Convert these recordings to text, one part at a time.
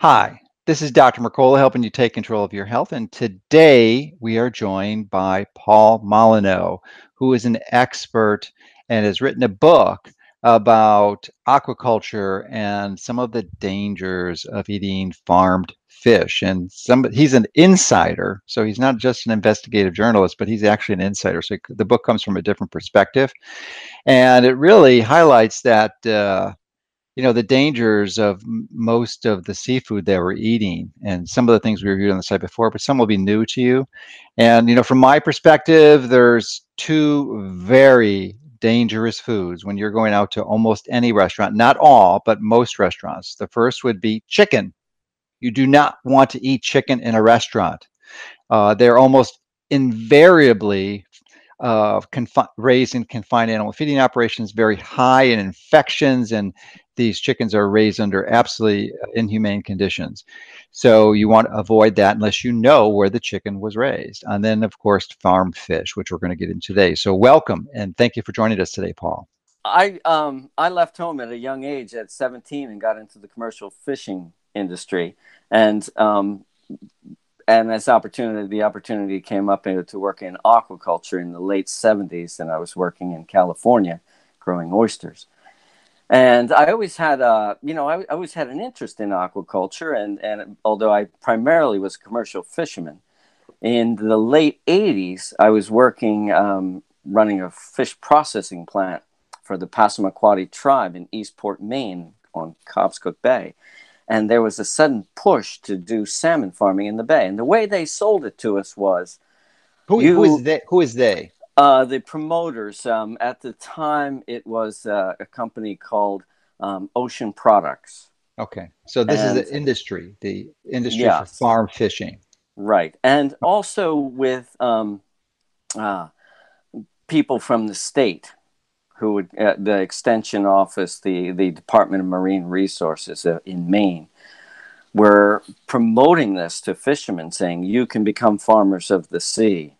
Hi, this is Dr. Mercola helping you take control of your health. And today we are joined by Paul Molyneaux, who is an expert and has written a book about aquaculture and some of the dangers of eating farmed fish. And some he's an insider, so he's not just an investigative journalist, but he's actually an insider. So the book comes from a different perspective, and it really highlights that. Uh, you know the dangers of most of the seafood that we're eating and some of the things we reviewed on the site before but some will be new to you. And you know from my perspective there's two very dangerous foods when you're going out to almost any restaurant not all but most restaurants. The first would be chicken. You do not want to eat chicken in a restaurant. Uh, they're almost invariably uh, confi- raised in confined animal feeding operations very high in infections and these chickens are raised under absolutely inhumane conditions. So you want to avoid that unless you know where the chicken was raised. And then, of course, farm fish, which we're going to get into today. So welcome and thank you for joining us today, Paul. I um I left home at a young age at 17 and got into the commercial fishing industry, and um and this opportunity the opportunity came up to work in aquaculture in the late 70s, and I was working in California growing oysters and I always had a, you know, I, I, always had an interest in aquaculture, and and although I primarily was a commercial fisherman, in the late '80s, I was working um, running a fish processing plant for the Passamaquoddy tribe in Eastport, Maine, on Cobscook Bay, and there was a sudden push to do salmon farming in the bay, and the way they sold it to us was, who, you, who is they? Who is they? Uh, the promoters um, at the time it was uh, a company called um, Ocean Products. Okay, so this and, is the industry, the industry for farm fishing, right? And also with um, uh, people from the state who would uh, the extension office, the the Department of Marine Resources uh, in Maine, were promoting this to fishermen, saying you can become farmers of the sea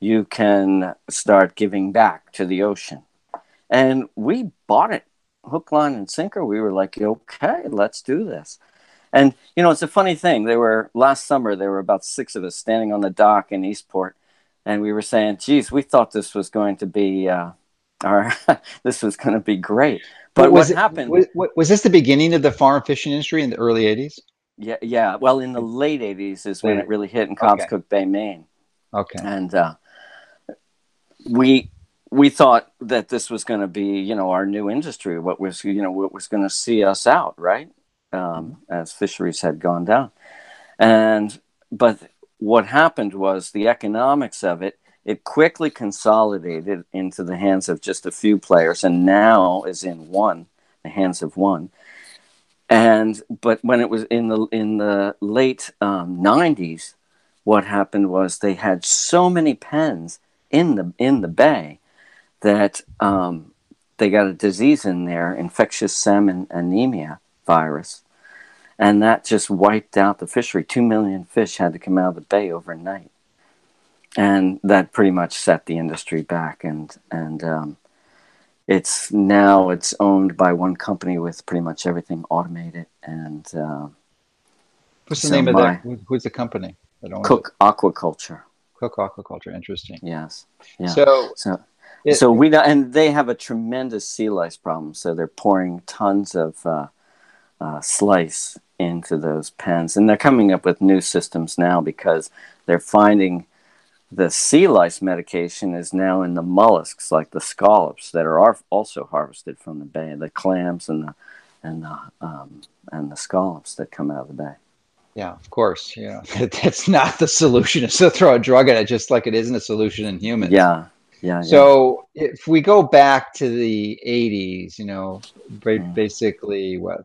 you can start giving back to the ocean. And we bought it hook, line, and sinker. We were like, okay, let's do this. And, you know, it's a funny thing. There were, last summer, there were about six of us standing on the dock in Eastport. And we were saying, geez, we thought this was going to be, uh, our, this was going to be great. But was what it, happened? Was, was this the beginning of the farm fishing industry in the early 80s? Yeah, yeah. Well, in the late 80s is when it really hit in Cobscook okay. Bay, Maine. Okay. And uh, we we thought that this was going to be you know our new industry what was you know what was going to see us out right? Um, as fisheries had gone down. And but what happened was the economics of it it quickly consolidated into the hands of just a few players and now is in one the hands of one. And but when it was in the in the late um, 90s what happened was they had so many pens in the in the bay that um, they got a disease in there, infectious salmon anemia virus, and that just wiped out the fishery. Two million fish had to come out of the bay overnight, and that pretty much set the industry back. And and um, it's now it's owned by one company with pretty much everything automated. And uh, what's the so name of that? Who's the company? Cooke? Aquaculture. Cooke aquaculture. Interesting. Yes. Yeah. So, so, it, so we and they have a tremendous sea lice problem. So they're pouring tons of uh, uh, slice into those pens, and they're coming up with new systems now because they're finding the sea lice medication is now in the mollusks like the scallops that are also harvested from the bay, the clams and the and the um, and the scallops that come out of the bay. Yeah, of course. Yeah, that's not the solution. It's to throw a drug at it, just like it isn't a solution in humans. Yeah, yeah. So yeah. if we go back to the 80s, you know, mm. basically what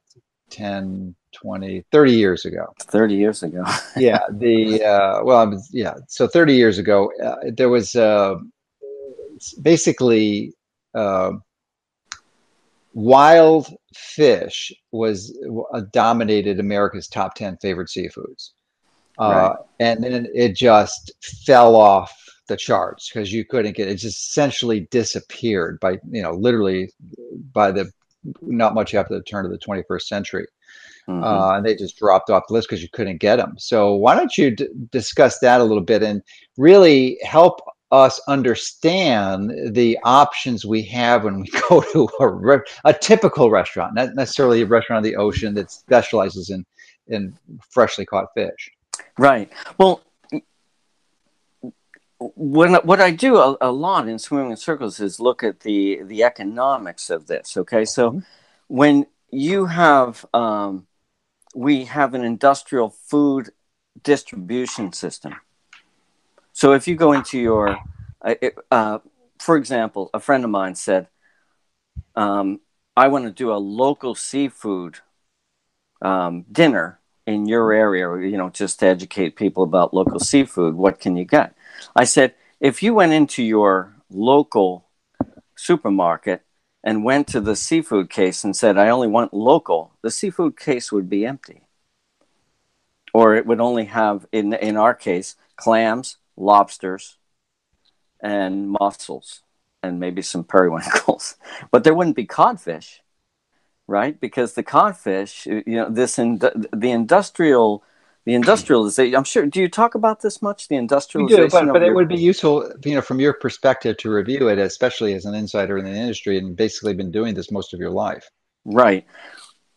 10, 20, 30 years ago. 30 years ago. yeah. The uh, well, yeah. So 30 years ago, uh, there was uh, basically. Uh, wild fish was uh, dominated America's top 10 favorite seafoods. Uh, and then it just fell off the charts because you couldn't get it just essentially disappeared by you know literally by the not much after the turn of the 21st century Mm-hmm. Uh, and they just dropped off the list because you couldn't get them. So why don't you d- discuss that a little bit and really help us understand the options we have when we go to a, re- a typical restaurant, not necessarily a restaurant on the ocean that specializes in in freshly caught fish. Right. Well, when what I do a, a, lot in swimming in circles is look at the the economics of this. Okay, so mm-hmm. when you have um, we have an industrial food distribution system. So if you go into your, uh, uh, for example, a friend of mine said, um, "I want to do a local seafood um, dinner in your area, you know, just to educate people about local seafood. What can you get?" I said, if you went into your local supermarket and went to the seafood case and said, I only want local, the seafood case would be empty. Or it would only have, in, in our case, clams, lobsters, and mussels, and maybe some periwinkles. but there wouldn't be codfish, right? Because the codfish, you know, this in, the industrial the industrialization. I'm sure. Do you talk about this much? The industrialization. Do, but, but it would be useful, you know, from your perspective to review it, especially as an insider in the industry and basically been doing this most of your life. Right.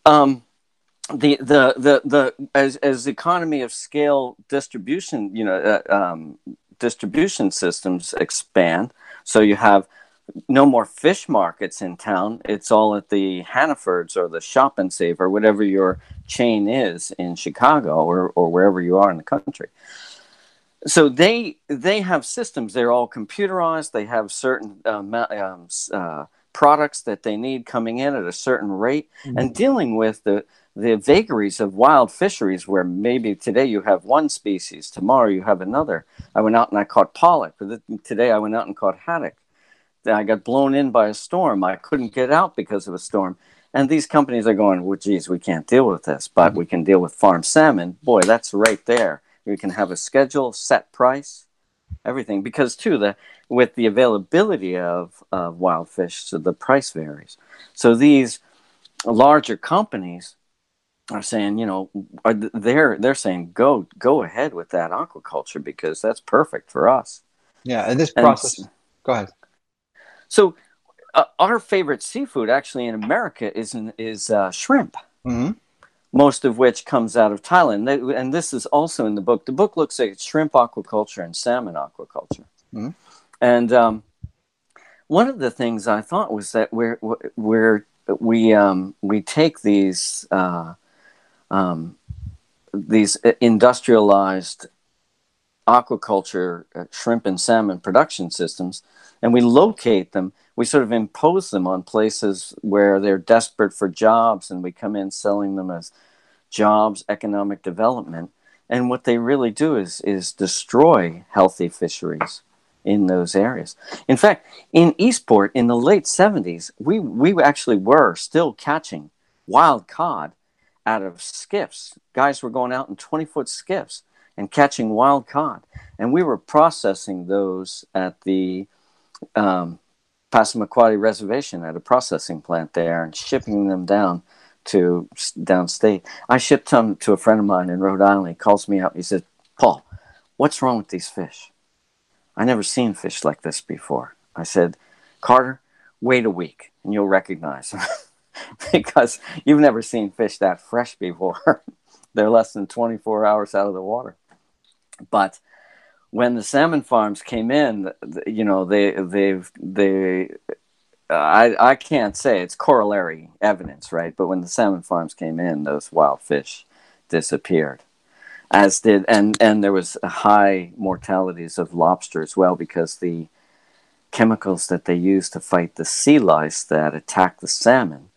Um, the the the the as as economy of scale distribution, you know, uh, um, distribution systems expand. So you have no more fish markets in town. It's all at the Hannaford's or the Shop and Save or whatever your chain is in Chicago or, or wherever you are in the country. So they they have systems. They're all computerized. They have certain um, um, uh, products that they need coming in at a certain rate, mm-hmm. and dealing with the the vagaries of wild fisheries where maybe today you have one species, tomorrow you have another. I went out and I caught pollock. Today I went out and caught haddock. Then I got blown in by a storm. I couldn't get out because of a storm. And these companies are going, well, geez, we can't deal with this, but we can deal with farm salmon. Boy, that's right there. We can have a schedule, set price, everything. Because too, the with the availability of, of wild fish, so the price varies. So these larger companies are saying, you know, are they're they're saying go go ahead with that aquaculture because that's perfect for us. Yeah, and this process. And, go ahead. So, uh, our favorite seafood actually in America is is uh, shrimp. Mm-hmm. Most of which comes out of Thailand, and this is also in the book. The book looks at shrimp aquaculture and salmon aquaculture, mm-hmm. and um, one of the things I thought was that we're, we're we um, we take these uh, um, these industrialized aquaculture uh, shrimp and salmon production systems and we locate them we sort of impose them on places where they're desperate for jobs and we come in selling them as jobs economic development. And what they really do is is destroy healthy fisheries in those areas. In fact in eastport in the late 70s we we actually were still catching wild cod out of skiffs guys were going out in 20 foot skiffs and catching wild cod and we were processing those at the um, Passamaquoddy Reservation at a processing plant there and shipping them down to downstate. I shipped them to a friend of mine in Rhode Island. He calls me up. He said, Paul, what's wrong with these fish? I never seen fish like this before. I said, Carter, wait a week and you'll recognize them because you've never seen fish that fresh before. They're less than 24 hours out of the water. But when the salmon farms came in, you know, they they've they uh, I I can't say it's corollary evidence, right? But when the salmon farms came in, those wild fish disappeared, as did and and there was high mortalities of lobster as well because the chemicals that they use to fight the sea lice that attack the salmon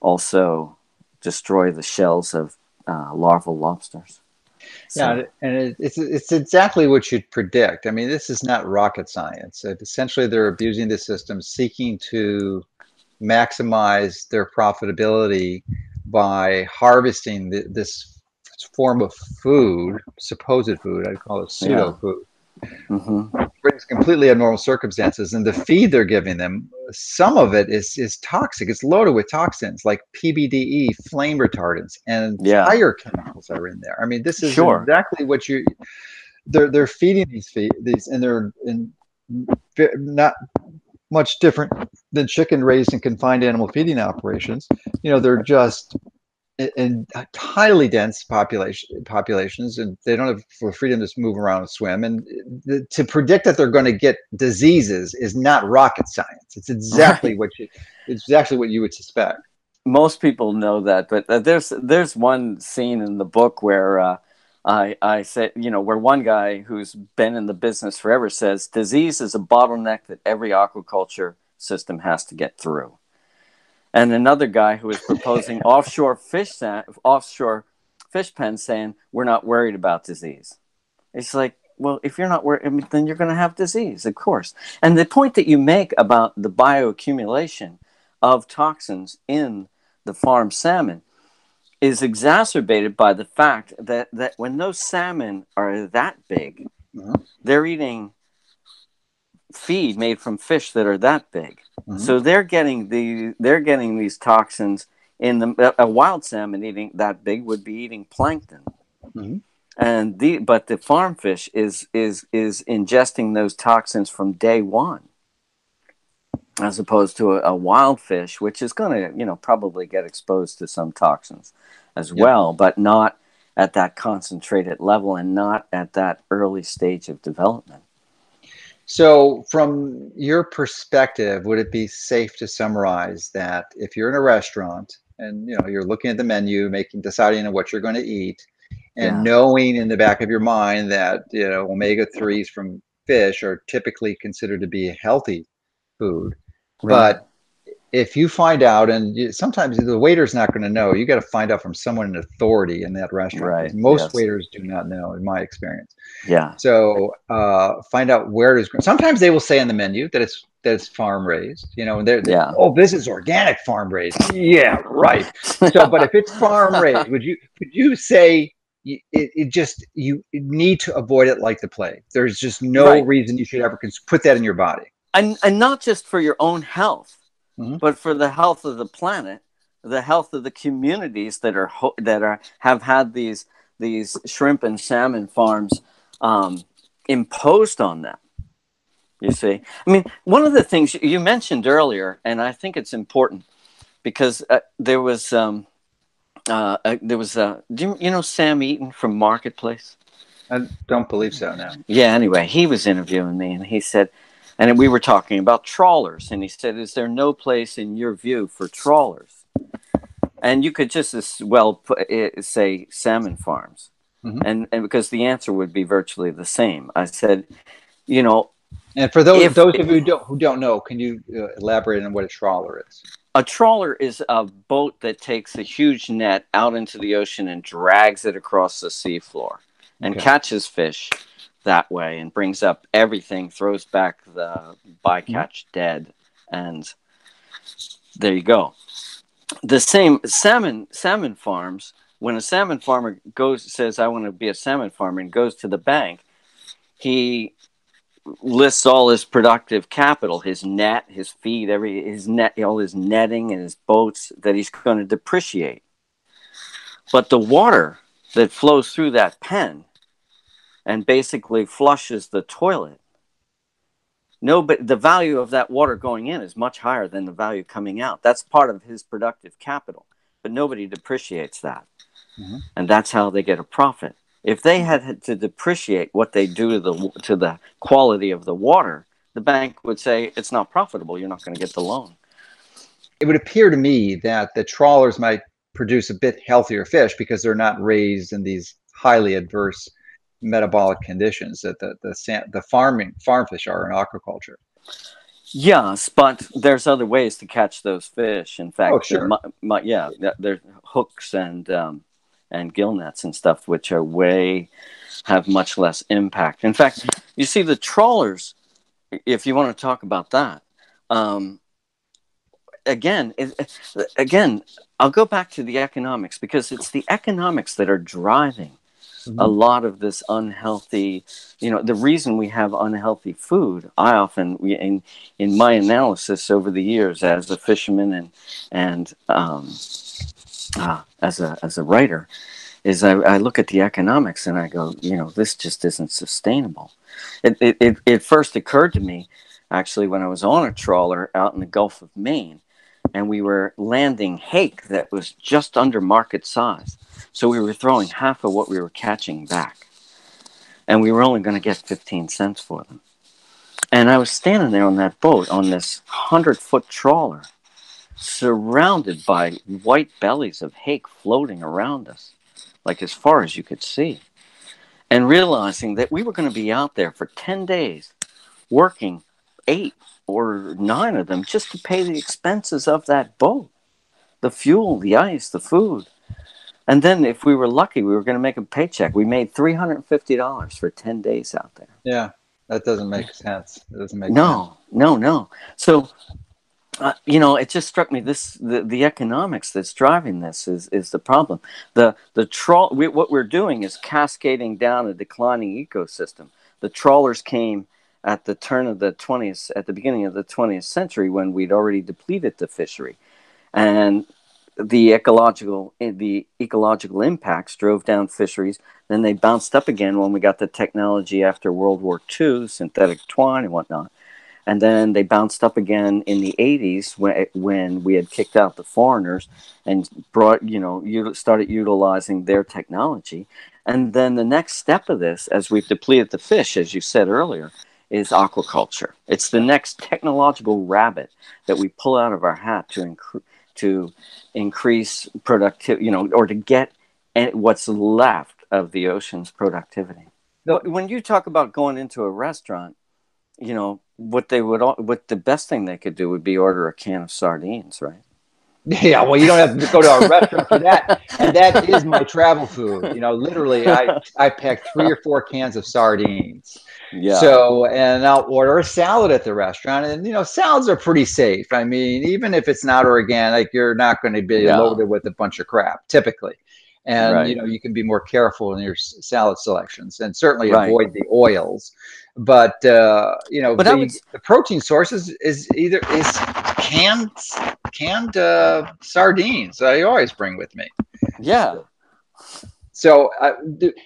also destroy the shells of uh, larval lobsters. So. Yeah, and it's it's exactly what you'd predict. I mean, this is not rocket science. essentially, they're abusing the system, seeking to maximize their profitability by harvesting the, this form of food, supposed food. I'd call it pseudo food. Mm-hmm. brings completely abnormal circumstances, and the feed they're giving them, some of it is is toxic. It's loaded with toxins like PBDE, flame retardants, and yeah. fire chemicals are in there. I mean, this is sure. exactly what you they're they're feeding these feed these, and they're in not much different than chicken raised in confined animal feeding operations. You know, they're just in highly dense population populations, and they don't have the freedom to move around and swim. And the, to predict that they're going to get diseases is not rocket science. It's exactly right. what you it's exactly what you would suspect. Most people know that, but uh, there's there's one scene in the book where. Uh, I, I said, you know, where one guy who's been in the business forever says disease is a bottleneck that every aquaculture system has to get through. And another guy who is proposing offshore fish offshore fish pens saying we're not worried about disease. It's like, well, if you're not worried, I mean, then you're going to have disease, of course. And the point that you make about the bioaccumulation of toxins in the farm salmon is exacerbated by the fact that, that when those salmon are that big, mm-hmm. they're eating feed made from fish that are that big. Mm-hmm. So they're getting the they're getting these toxins in the a wild salmon eating that big would be eating plankton. Mm-hmm. And the but the farm fish is is is ingesting those toxins from day one as opposed to a, a wild fish, which is going to, you know, probably get exposed to some toxins as yep. well, but not at that concentrated level and not at that early stage of development. So, from your perspective, would it be safe to summarize that if you're in a restaurant and you know you're looking at the menu, making deciding on what you're going to eat, and yeah. knowing in the back of your mind that you know omega threes from fish are typically considered to be a healthy food, right. but if you find out, and you, sometimes the waiter's not going to know, you got to find out from someone in authority in that restaurant. Right. Most yes. waiters do not know, in my experience. Yeah. So uh, find out where it is. Sometimes they will say on the menu that it's that it's farm raised. You know, and they're, they're yeah. oh, this is organic farm raised. yeah, right. So, but if it's farm raised, would you would you say it, it, just you need to avoid it like the plague. There's just no right. reason you should ever put that in your body. And and not just for your own health, mm-hmm. but for the health of the planet, the health of the communities that are ho- that are have had these these shrimp and salmon farms um, imposed on them. You see, I mean, one of the things you mentioned earlier, and I think it's important because uh, there was um, uh, uh, there was uh, do you, you know Sam Eaton from Marketplace? I don't believe so. Now, yeah. Anyway, he was interviewing me, and he said and we were talking about trawlers, and he said, "Is there no place in your view for trawlers?" And you could just as well put, say salmon farms, mm-hmm. and and because the answer would be virtually the same. I said, you know, and for those if, those of you who don't, who don't know, can you uh, elaborate on what a trawler is? A trawler is a boat that takes a huge net out into the ocean and drags it across the seafloor and okay. catches fish that way and brings up everything, throws back the bycatch dead, and there you go. The same salmon salmon farms. When a salmon farmer goes says, "I want to be a salmon farmer," and goes to the bank, he lists all his productive capital, his net, his feed, every his net, all his netting and his boats that he's going to depreciate. But the water that flows through that pen and basically flushes the toilet. No, but the value of that water going in is much higher than the value coming out. That's part of his productive capital, but nobody depreciates that. Mm-hmm. And that's how they get a profit. If they had to depreciate what they do to the to the quality of the water, the bank would say it's not profitable. You're not going to get the loan. It would appear to me that the trawlers might produce a bit healthier fish because they're not raised in these highly adverse metabolic conditions that the the the farming farm fish are in aquaculture. Yes, but there's other ways to catch those fish. In fact, oh, sure. my, my, yeah, there's hooks and um, and gill nets and stuff, which are way have much less impact. In fact, you see the trawlers. If you want to talk about that, um, again, it, again, I'll go back to the economics because it's the economics that are driving mm-hmm. a lot of this unhealthy, you know, the reason we have unhealthy food, I often, in, in my analysis over the years as a fisherman and, and um, uh, as, a, as a writer, is I, I look at the economics and I go, you know, this just isn't sustainable. It, it, it, it first occurred to me actually when I was on a trawler out in the Gulf of Maine and we were landing hake that was just under market size. So we were throwing half of what we were catching back. And we were only going to get 15 cents for them. And I was standing there on that boat on this 100 foot trawler, surrounded by white bellies of hake floating around us, like as far as you could see. And realizing that we were going to be out there for 10 days working eight or nine of them just to pay the expenses of that boat the fuel, the ice, the food. And then, if we were lucky, we were going to make a paycheck. We made three hundred and fifty dollars for ten days out there. Yeah, that doesn't make sense. It doesn't make no, sense. no, no. So, uh, you know, it just struck me this the, the economics that's driving this is is the problem. The the trawl. We, what we're doing is cascading down a declining ecosystem. The trawlers came at the turn of the 20th, at the beginning of the 20th century when we'd already depleted the fishery. And the ecological the ecological impacts drove down fisheries. Then they bounced up again when we got the technology after World War II, synthetic twine and whatnot. And then they bounced up again in the 80s when, when we had kicked out the foreigners and brought, you know, started utilizing their technology. And then the next step of this, as we've depleted the fish, as you said earlier, is aquaculture. It's the next technological rabbit that we pull out of our hat to to increase productivity, you know, or to get what's left of the ocean's productivity. When you talk about going into a restaurant, you know what they would all, what the best thing they could do would be order a can of sardines, right? Yeah, well, you don't have to go to a restaurant for that. And that is my travel food. You know, literally, I I pack three or four cans of sardines. Yeah. So, and I'll order a salad at the restaurant, and you know, salads are pretty safe. I mean, even if it's not organic, you're not going to be yeah. loaded with a bunch of crap, typically. And right. you know, you can be more careful in your salad selections, and certainly right. avoid the oils. But uh, you know, but the, would... the protein sources is, either is canned canned uh, sardines I always bring with me. Yeah. So, uh,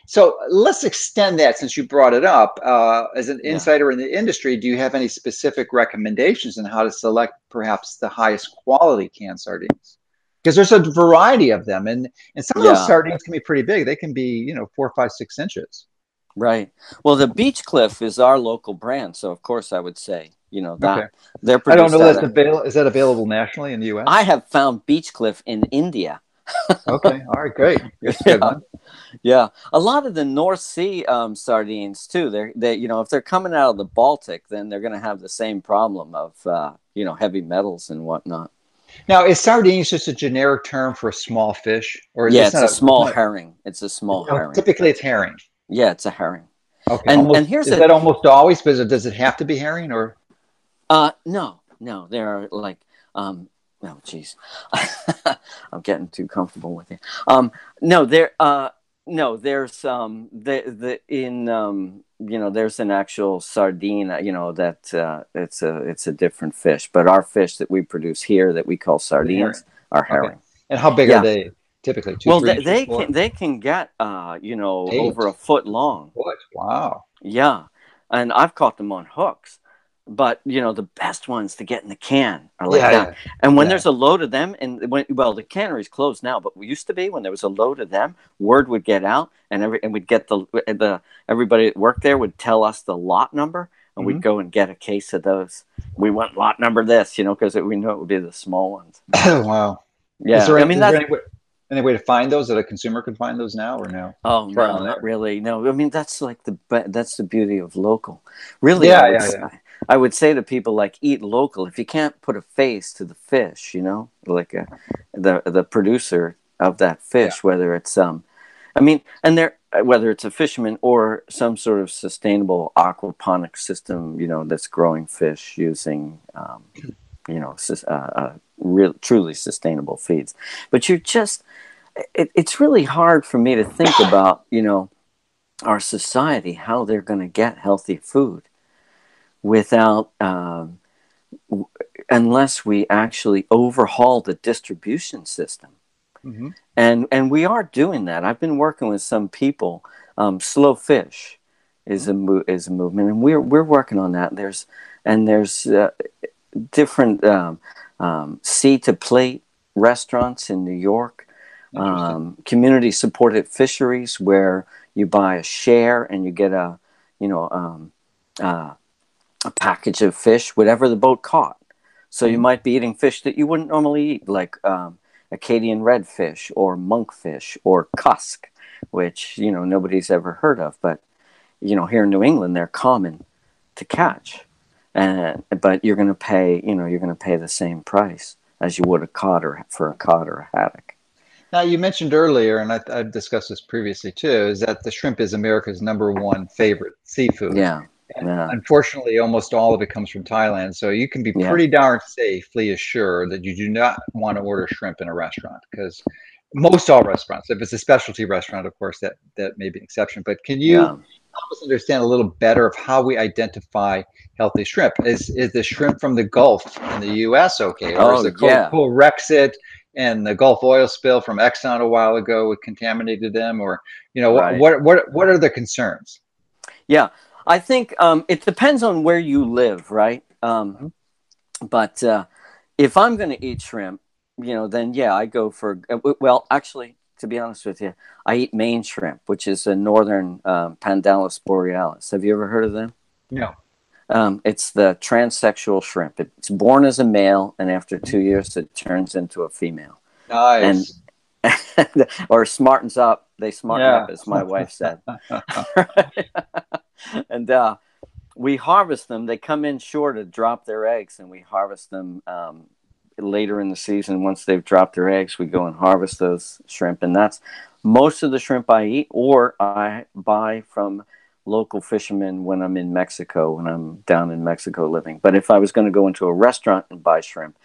so let's extend that since you brought it up. Uh, as an insider in the industry, do you have any specific recommendations on how to select perhaps the highest quality canned sardines? Because there's a variety of them, and and some of yeah. those sardines can be pretty big. They can be, you know, four, five, six inches. Right. Well, the Beach Cliff is our local brand, so of course I would say you know that okay. they're. I don't know that's available. Is that available nationally in the U.S.? I have found Beach Cliff in India. okay. All right. Great. yeah. yeah. A lot of the North Sea um, sardines too. They're they you know if they're coming out of the Baltic, then they're going to have the same problem of uh, you know heavy metals and whatnot. Now, is sardines just a generic term for a small fish, or yeah, it's a, a, small herring. It's a small no, herring. Typically, it's herring. Yeah, it's a herring. Okay. And, almost, and here's is a, that almost always? Because does it have to be herring or? Uh, no, no. There are like, um, oh, jeez, I'm getting too comfortable with it. Um, no, there, uh, no, there's um, the the in um, you know, there's an actual sardine, you know, that uh, it's a it's a different fish, but our fish that we produce here that we call sardines are herring. Okay. And how big yeah. are they? Typically, two, well, they, they can they can get uh, you know Eight. over a foot long. Wow. Yeah, and I've caught them on hooks but you know the best ones to get in the can are like yeah, that. Yeah. And when yeah. there's a load of them, and when well the cannery's closed now, but we used to be when there was a load of them, word would get out, and every and we'd get the the everybody that worked there would tell us the lot number, and mm-hmm. we'd go and get a case of those. We want lot number this, you know, because we know it would be the small ones. wow. Yeah, there, I mean that's. Any way, any way to find those that a consumer can find those now or no? Oh no, not really. No, I mean that's like the that's the beauty of local. Really, yeah, yeah, yeah. I would say to people like eat local. If you can't put a face to the fish, you know, like a, uh, the the producer of that fish, yeah. whether it's um, I mean, and there whether it's a fisherman or some sort of sustainable aquaponic system, you know, that's growing fish using, um, you know, uh, uh, real truly sustainable feeds. But you're just, it, it's really hard for me to think about, you know, our society how they're going to get healthy food without um, w- unless we actually overhaul the distribution system. Mm-hmm. and and we are doing that. I've been working with some people um, slow fish is a mo- is a movement and we're we're working on that. There's and there's uh, different um, um, sea to plate restaurants in new york um, community supported fisheries where you buy a share and you get a you know um, uh, a package of fish whatever the boat caught so you Mhm. might be eating fish that you wouldn't normally eat like um, acadian redfish or monkfish or cusk which you know nobody's ever heard of but you know here in new england they're common to catch and but you're going to pay you know you're going to pay the same price as you would a cod or for a cod or a haddock Now, you mentioned earlier, and I, I've discussed this previously too, is that the shrimp is America's number one favorite seafood. yeah yeah Unfortunately, almost all of it comes from Thailand, so you can be Yeah. pretty darn safely assured that you do not want to order shrimp in a restaurant because most all restaurants, if it's a specialty restaurant, of course, that that may be an exception. But can you yeah help us understand a little better of how we identify healthy shrimp? Is is the shrimp from the Gulf in the U.S. okay, or Oh, is the yeah. Corexit and the Gulf oil spill from Exxon a while ago contaminated them, or you know Right. what what what are the concerns? Yeah, I think um, it depends on where you live, right? Um, Mhm. but uh, if I'm going to eat shrimp, you know, then yeah, I go for uh, well. Actually, to be honest with you, I eat Maine shrimp, which is a northern um, Pandalus borealis. Have you ever heard of them? No. Um, it's the transsexual shrimp. It's born as a male, and after two years, it turns into a female, Nice. And or smartens up. They smarten Yeah. up, as my wife said. and uh, we harvest them. They come in short to drop their eggs, and we harvest them um, later in the season. Once they've dropped their eggs, we go and harvest those shrimp, and that's most of the shrimp I eat, or I buy from local fishermen when I'm in Mexico, when I'm down in Mexico living. But if I was going to go into a restaurant and buy shrimp,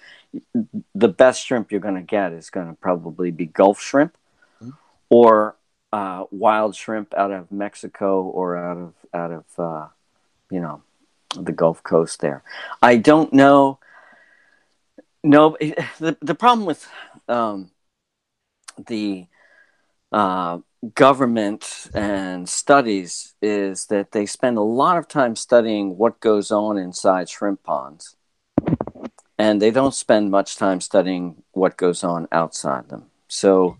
the best shrimp you're going to get is going to probably be Gulf shrimp Mhm. or uh, wild shrimp out of Mexico or out of out of uh, you know the Gulf Coast there. I don't know. No, the the problem with um, the uh, government and studies is that they spend a lot of time studying what goes on inside shrimp ponds, and they don't spend much time studying what goes on outside them. So,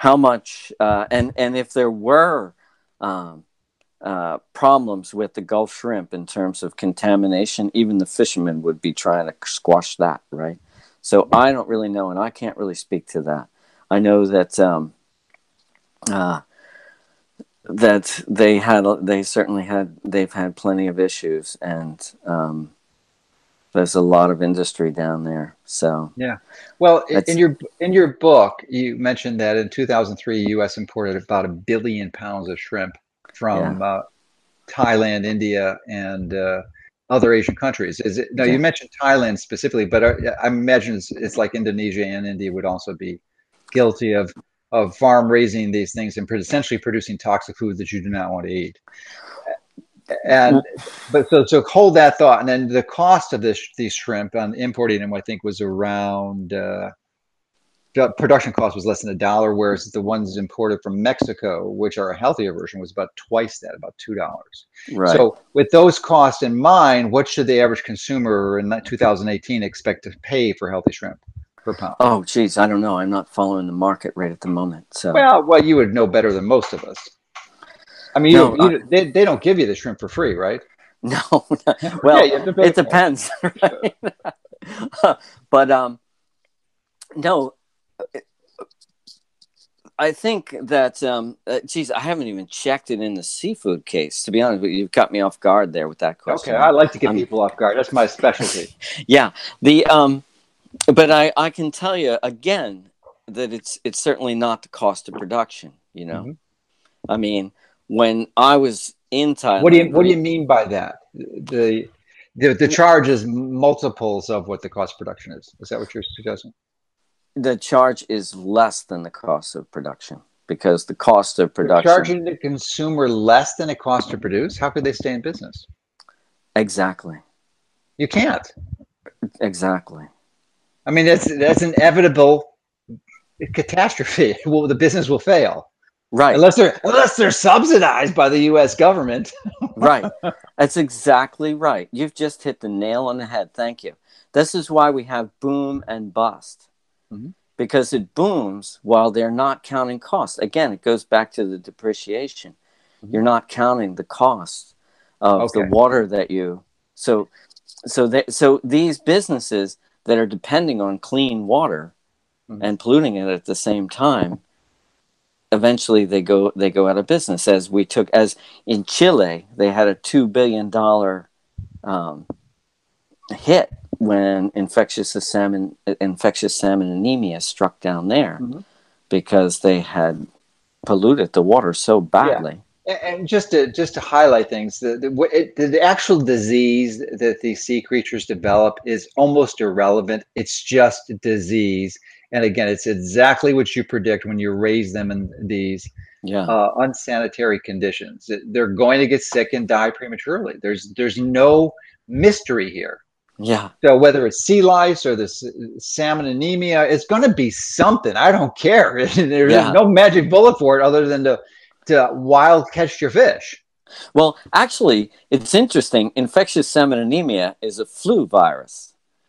how much uh, and and if there were um, uh, problems with the Gulf shrimp in terms of contamination, even the fishermen would be trying to squash that, right? So I don't really know, and I can't really speak to that. I know that um, uh, that they had, they certainly had, they've had plenty of issues, and um, there's a lot of industry down there. So yeah, Well, in, That's- in your in your book, you mentioned that in 2003, U.S. imported about a billion pounds of shrimp from uh, Thailand, India, and uh, other Asian countries. Is it? No, Yeah. you mentioned Thailand specifically, but uh, I imagine it's, it's like Indonesia and India would also be guilty of of farm raising these things and essentially producing toxic food that you do not want to eat. And but so so hold that thought, and then the cost of this these shrimp on importing them, I think, was around uh, the production cost was less than a dollar, whereas the ones imported from Mexico, which are a healthier version, was about twice that, about two dollars. right, So with those costs in mind, what should the average consumer in 2018 expect to pay for healthy shrimp per pound? oh geez, I don't know. I'm not following the market right at the moment. So Well, well, you would know better than most of us. I mean, No, you, you, they, they don't give you the shrimp for free, right? no, well, Yeah, you have to pay it depends, right? but um, no, I think that um, uh, geez, I haven't even checked it in the seafood case. To be honest you, you've got me off guard there with that question. Okay, I like to get I'm- people off guard. That's my specialty. yeah, the um, but I I can tell you again that it's it's certainly not the cost of production. You know, Mhm. I mean, when I was in Thailand, What do you What do you mean by that? The the, the charge is multiples of what the cost of production is. Is that what you're suggesting? the charge is less than the cost of production because the cost of production. charging the consumer less than it costs to produce. How could they stay in business? Exactly. You can't. Exactly. I mean, that's that's inevitable catastrophe. Well, the business will fail Right. unless they're unless they're subsidized by the U.S. government. right. That's exactly right. You've just hit the nail on the head. Thank you. This is why we have boom and bust. Mhm. Because it booms while they're not counting costs. Again, it goes back to the depreciation. Mhm. You're not counting the cost of Okay. the water that you so so that so these businesses that are depending on clean water Mhm. and polluting it at the same time eventually they go they go out of business as we took as in chile they had a two billion dollar um, hit when infectious salmon infectious salmon anemia struck down there Mhm. because they had polluted the water so badly And- And just to just to highlight things, the the, it, the the actual disease that these sea creatures develop is almost irrelevant. It's just disease, and again, it's exactly what you predict when you raise them in these yeah uh, unsanitary conditions. They're going to get sick and die prematurely. There's there's no mystery here. yeah So whether it's sea lice or this salmon anemia, it's going to be something. I don't care. There's Yeah. no magic bullet for it other than to to wild catch your fish. well actually it's interesting infectious salmon anemia is a flu virus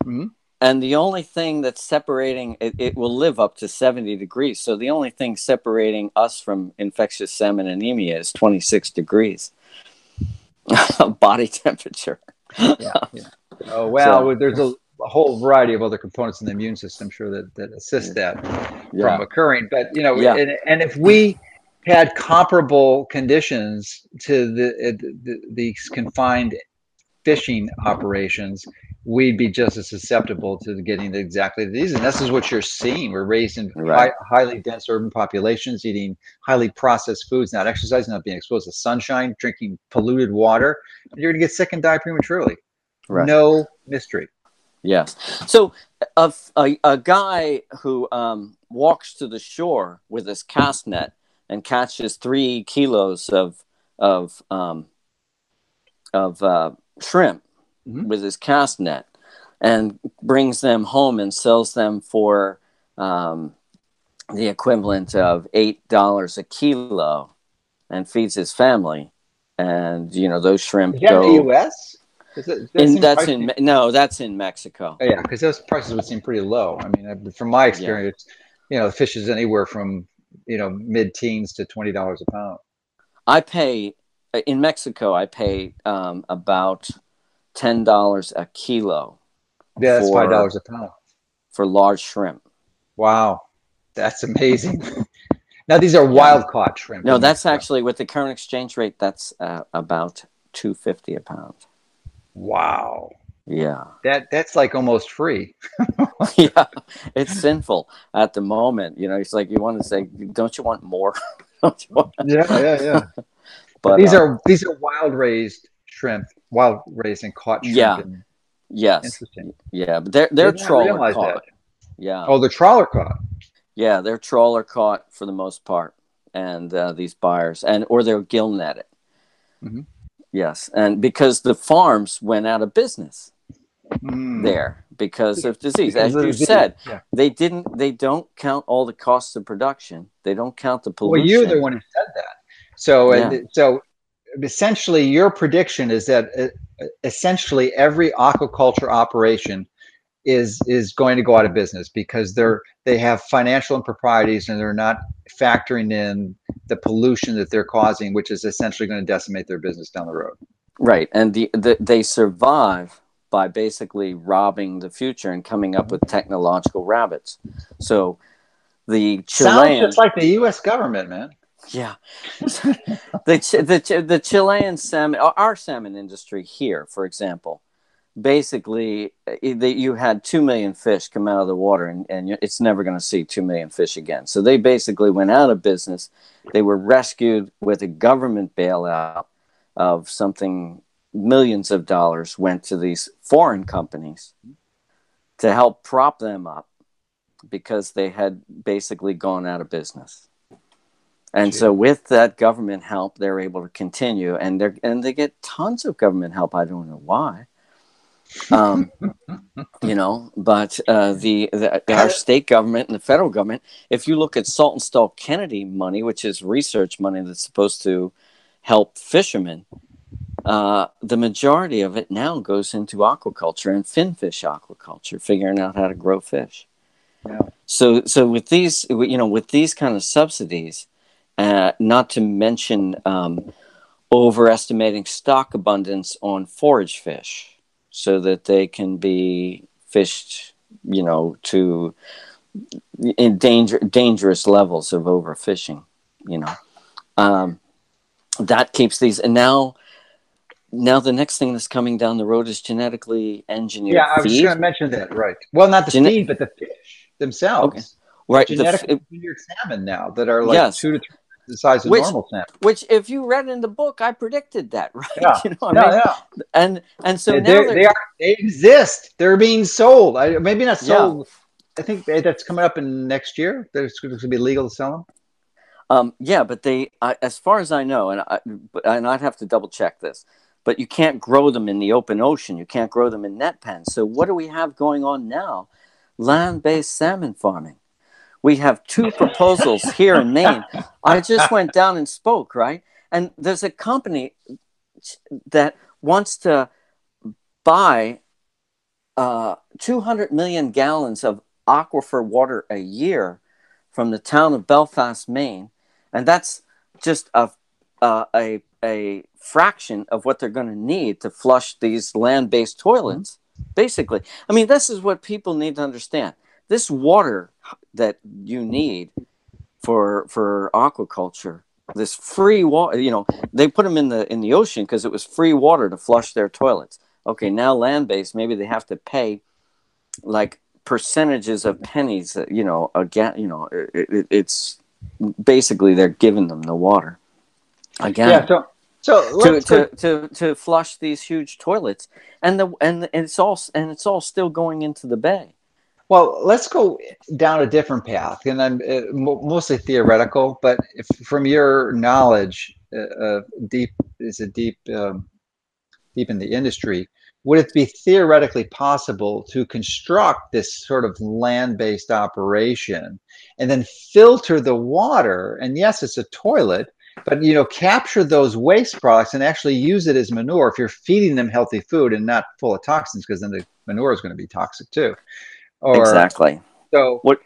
Mhm. And the only thing that's separating it, it will live up to 70 degrees so the only thing separating us from infectious salmon anemia is 26 degrees body temperature Yeah. yeah. Oh well, there's a, a whole variety of other components in the immune system, sure that that assist that yeah from occurring. But you know, Yeah. and, and if we had comparable conditions to the, uh, the these confined fishing operations, we'd be just as susceptible to getting exactly these. And this is what you're seeing. We're raised in Right. high, highly dense urban populations, eating highly processed foods, not exercising, not being exposed to sunshine, drinking polluted water. You're going to get sick and die prematurely. right No mystery. Yes. So a, a, a guy who um, walks to the shore with his cast net and catches three kilos of of um, of uh, shrimp Mhm. with his cast net and brings them home and sells them for um, the equivalent of eight dollars a kilo and feeds his family. And you know those shrimp Is that in go. the U.S.? That in, that's pricey. in no, that's in Mexico. Oh, yeah, because those prices would seem pretty low. I mean, from my experience, you know, the fish is anywhere from you know mid-teens to twenty dollars a pound. I pay in Mexico. I pay um, about ten dollars a kilo Yeah, that's For- five dollars a pound. for large shrimp. Wow, that's amazing. now these are wild caught shrimp. No, that's Mexico. actually with the current exchange rate. That's uh, about two fifty a pound. wow. Yeah, That that's like almost free. yeah, it's sinful at the moment. You know, it's like you want to say, "Don't you want more?" Don't you want? Yeah, yeah, yeah. But these uh, are these are wild raised shrimp, wild raising and caught shrimp. Yeah. and- yes, interesting. yeah, but they're they're trawler caught. that. Yeah, Oh, the trawler caught. yeah, they're trawler caught for the most part, and uh, these buyers, and or they're gill netted. Mhm. Yes, and because the farms went out of business Mm. there because of disease, Because as of you disease, said, yeah. they didn't. They don't count all the costs of production. They don't count the pollution. Well, you're the one who said that. So, Yeah. uh, so essentially, your prediction is that uh, essentially every aquaculture operation is is going to go out of business because they're they have financial improprieties and they're not factoring in the pollution that they're causing, which is essentially going to decimate their business down the road. Right, and the, the they survive by basically robbing the future and coming up with technological rabbits. So the Sounds just like the U.S. government, man. Yeah, the the the Chilean salmon, our- salmon industry here, for example, basically eh, they, you had two million fish come out of the water, and, and it's never going to see two million fish again. So they basically went out of business. They were rescued with a government bailout of something millions of dollars went to these foreign companies to help prop them up because they had basically gone out of business. And so with that government help, they're able to continue, and they and they get tons of government help. I don't know why, um, you know. But uh, the, the our state government and the federal government, if you look at Salt and Saltonstall Kennedy money, which is research money that's supposed to help fishermen, uh, the majority of it now goes into aquaculture and finfish aquaculture, figuring out how to grow fish. Yeah. So, so with these, you know, with these kind of subsidies, uh, not to mention um, overestimating stock abundance on forage fish, so that they can be fished, you know, to in danger dangerous levels of overfishing. You know, um, that keeps these and now now the next thing that's coming down the road is genetically engineered. Yeah, I was going to mention that. Right. Well, not the Gene- feed, but the fish themselves. Okay. Right. Genetically the, engineered salmon now that are like yes. two to three the size of which, normal salmon. Which, if you read in the book, I predicted that, right? Yeah. you know, yeah, yeah. And and so now they are they exist. They're being sold. I, maybe not sold. Yeah. I think that's coming up in next year. There's going to be legal to sell them. Um, yeah, but they, I, as far as I know, and I, and I'd have to double check this but you can't grow them in the open ocean. You can't grow them in net pens. So what do we have going on now? Land-based salmon farming. We have two proposals here in Maine. I just went down and spoke, right? And there's a company that wants to buy uh, 200 million gallons of aquifer water a year from the town of Belfast, Maine, and that's just a uh, a a fraction of what they're going to need to flush these land-based toilets mm-hmm. basically i mean this is what people need to understand this water that you need for for aquaculture. This free water you know they put them in the in the ocean because it was free water to flush their toilets. Okay now land-based maybe they have to pay like percentages of pennies you know again you know it, it, it's basically they're giving them the water again. Yeah so so to, to, to, to flush these huge toilets, and the and it's all and it's all still going into the bay. Well, let's go down a different path, and I'm uh, mostly theoretical. But if, from your knowledge, uh, deep is a deep um, deep in the industry, would it be theoretically possible to construct this sort of land-based operation and then filter the water? And yes, it's a toilet, but you know capture those waste products and actually use it as manure if you're feeding them healthy food and not full of toxins because then the manure is going to be toxic too or, exactly. so what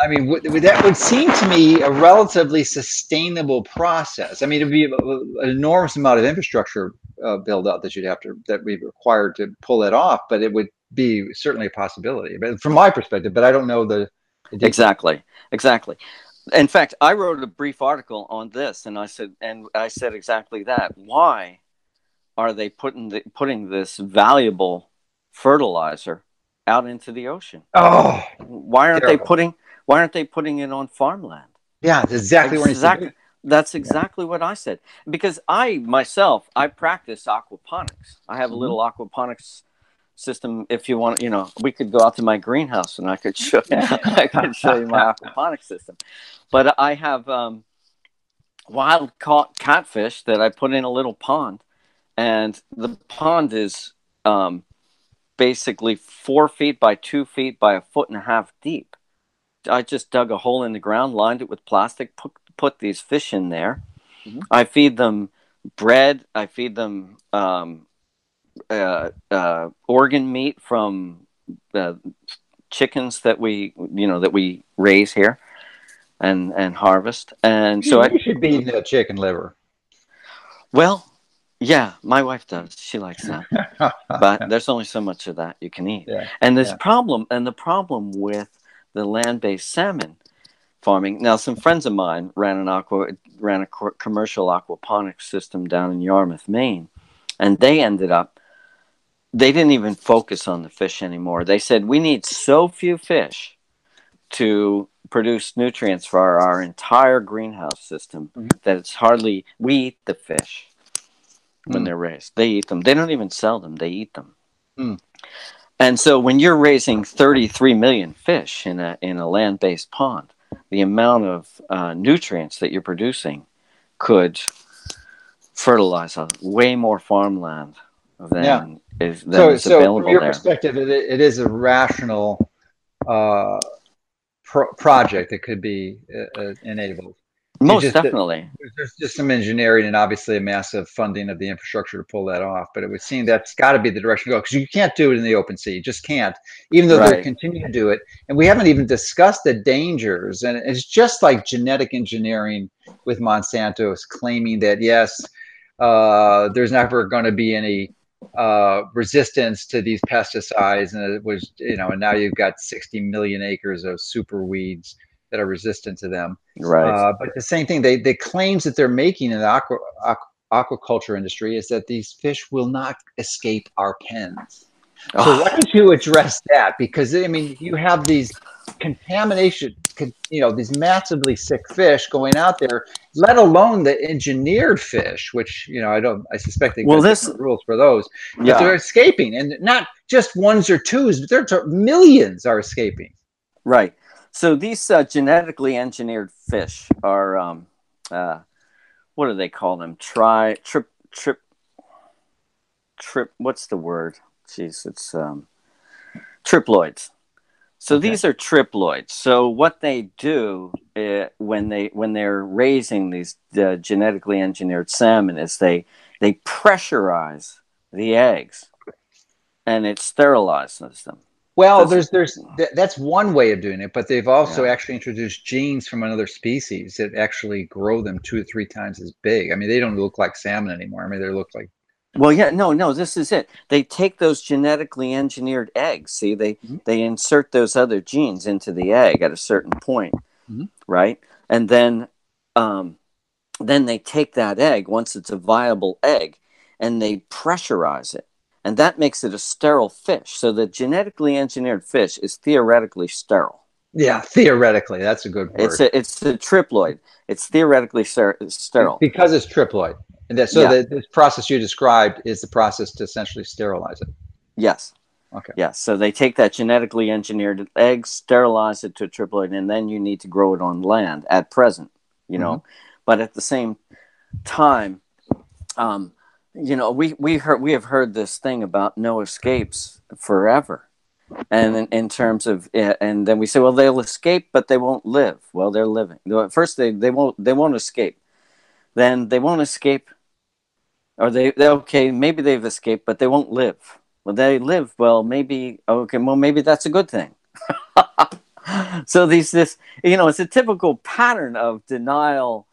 i mean w- that would seem to me a relatively sustainable process. I mean it'd be an enormous amount of infrastructure uh, build up that you'd have to that we required to pull it off but it would be certainly a possibility but from my perspective but i don't know the, the exactly. Exactly. In fact, I wrote a brief article on this, and I said, and I said exactly that. Why are they putting the, putting this valuable fertilizer out into the ocean? Oh, why aren't terrible. they putting Why aren't they putting it on farmland? Yeah, that's exactly exactly. That's exactly what I said. Because I myself, I practice aquaponics. I have a mm-hmm. little aquaponics system if you want you know we could go out to my greenhouse and i could show you i could show you my aquaponics system but i have um, wild caught catfish that i put in a little pond and the pond is um, basically four feet by two feet by a foot and a half deep. I just dug a hole in the ground lined it with plastic put, put these fish in there. Mm-hmm. i feed them bread. I feed them um, uh, uh, organ meat from the chickens that we you know that we raise here and and harvest. And so you I should be eating that chicken liver. Well yeah my wife does she likes that but there's only so much of that you can eat yeah, and this yeah. problem and the problem with the land-based salmon farming now some friends of mine ran an aqua ran a commercial aquaponics system down in yarmouth maine and they ended up they didn't even focus on the fish anymore. They said we need so few fish to produce nutrients for our entire greenhouse system mm-hmm. that it's hardly we eat the fish mm. when they're raised. They eat them. They don't even sell them. They eat them. Mm. And so when you're raising 33 million fish in a in a land-based pond, the amount of uh, nutrients that you're producing could fertilize a way more farmland than yeah. is than so, is so from your there. perspective, it, it is a rational uh, pro- project that could be uh, uh enabled. Most just, definitely. There's just some engineering and obviously a massive funding of the infrastructure to pull that off. But it would seem that's got to be the direction to go because you can't do it in the open sea. You just can't, even though right. they continue to do it. And we haven't even discussed the dangers. And it's just like genetic engineering with Monsanto is claiming that, yes, uh, there's never going to be any uh, resistance to these pesticides. And it was, you know, and now you've got 60 million acres of super weeds that are resistant to them. Right. Uh, but the same thing, they the claims that they're making in the aqua, aqua, aquaculture industry is that these fish will not escape our pens. So oh. why don't you address that? Because I mean, you have these contamination, you know, these massively sick fish going out there, let alone the engineered fish, which you know, I don't, I suspect they well, this rules for those, but yeah. they're escaping, and not just ones or twos, but there are millions are escaping. Right. So these uh, genetically engineered fish are, um, uh, what do they call them? Tri trip trip trip. What's the word? Jeez, it's um, triploids. So okay. these are triploids. So what they do uh, when they when they're raising these uh, genetically engineered salmon is they they pressurize the eggs, and it sterilizes them. Well, there's there's that's one way of doing it, but they've also yeah. actually introduced genes from another species that actually grow them two or three times as big. I mean, they don't look like salmon anymore. I mean, they look like well, yeah, no, no. This is it. They take those genetically engineered eggs. See, they mm-hmm. they insert those other genes into the egg at a certain point, mm-hmm. right? And then, um, then they take that egg once it's a viable egg, and they pressurize it and that makes it a sterile fish. So the genetically engineered fish is theoretically sterile. Yeah, theoretically, that's a good word. It's a it's a triploid. It's theoretically ser- sterile because it's triploid. And that, so yeah. the, this process you described is the process to essentially sterilize it. Yes. Okay. Yes. So they take that genetically engineered egg, sterilize it to a triploid, and then you need to grow it on land at present. You know, mm-hmm. but at the same time, um, you know, we we heard we have heard this thing about no escapes forever, and in, in terms of eh, and then we say, well, they'll escape, but they won't live. Well, they're living. First, they they won't they won't escape. Then they won't escape, or they they okay maybe they've escaped, but they won't live. Well, they live. Well, maybe okay. Well, maybe that's a good thing. so these this you know it's a typical pattern of denial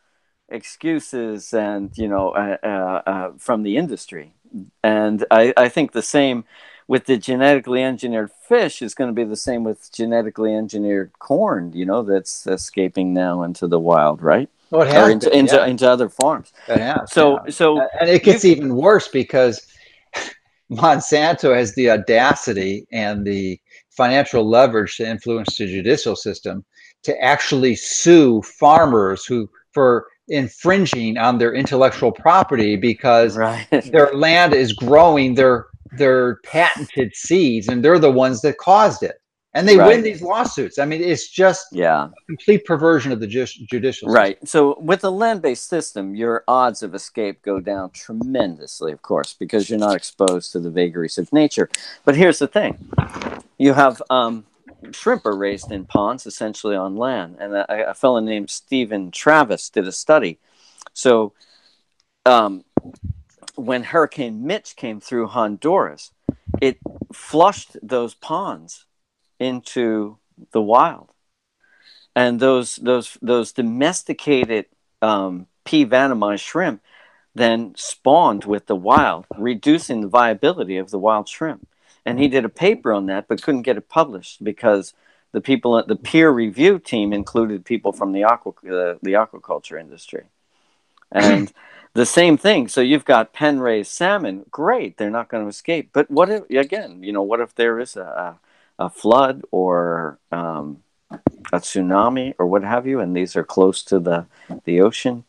excuses and you know uh, uh, uh, from the industry and I, I think the same with the genetically engineered fish is going to be the same with genetically engineered corn you know that's escaping now into the wild right well, it has into, been, into, yeah. into, other farms has, so yeah. so and it gets even worse because monsanto has the audacity and the financial leverage to influence the judicial system to actually sue farmers who for infringing on their intellectual property because right. their land is growing their their patented seeds and they're the ones that caused it and they right. win these lawsuits i mean it's just yeah complete perversion of the ju- judicial system. right so with a land-based system your odds of escape go down tremendously of course because you're not exposed to the vagaries of nature but here's the thing you have um, shrimp are raised in ponds, essentially on land. And a, a fellow named Stephen Travis did a study. So um, when Hurricane Mitch came through Honduras, it flushed those ponds into the wild. And those those those domesticated um, P. vannamei shrimp then spawned with the wild, reducing the viability of the wild shrimp and he did a paper on that, but couldn't get it published because the people at the peer review team included people from the aqua the, the aquaculture industry, and the same thing. So you've got pen raised salmon, great, they're not going to escape. But what if again, you know, what if there is a a flood or um, a tsunami or what have you, and these are close to the the ocean?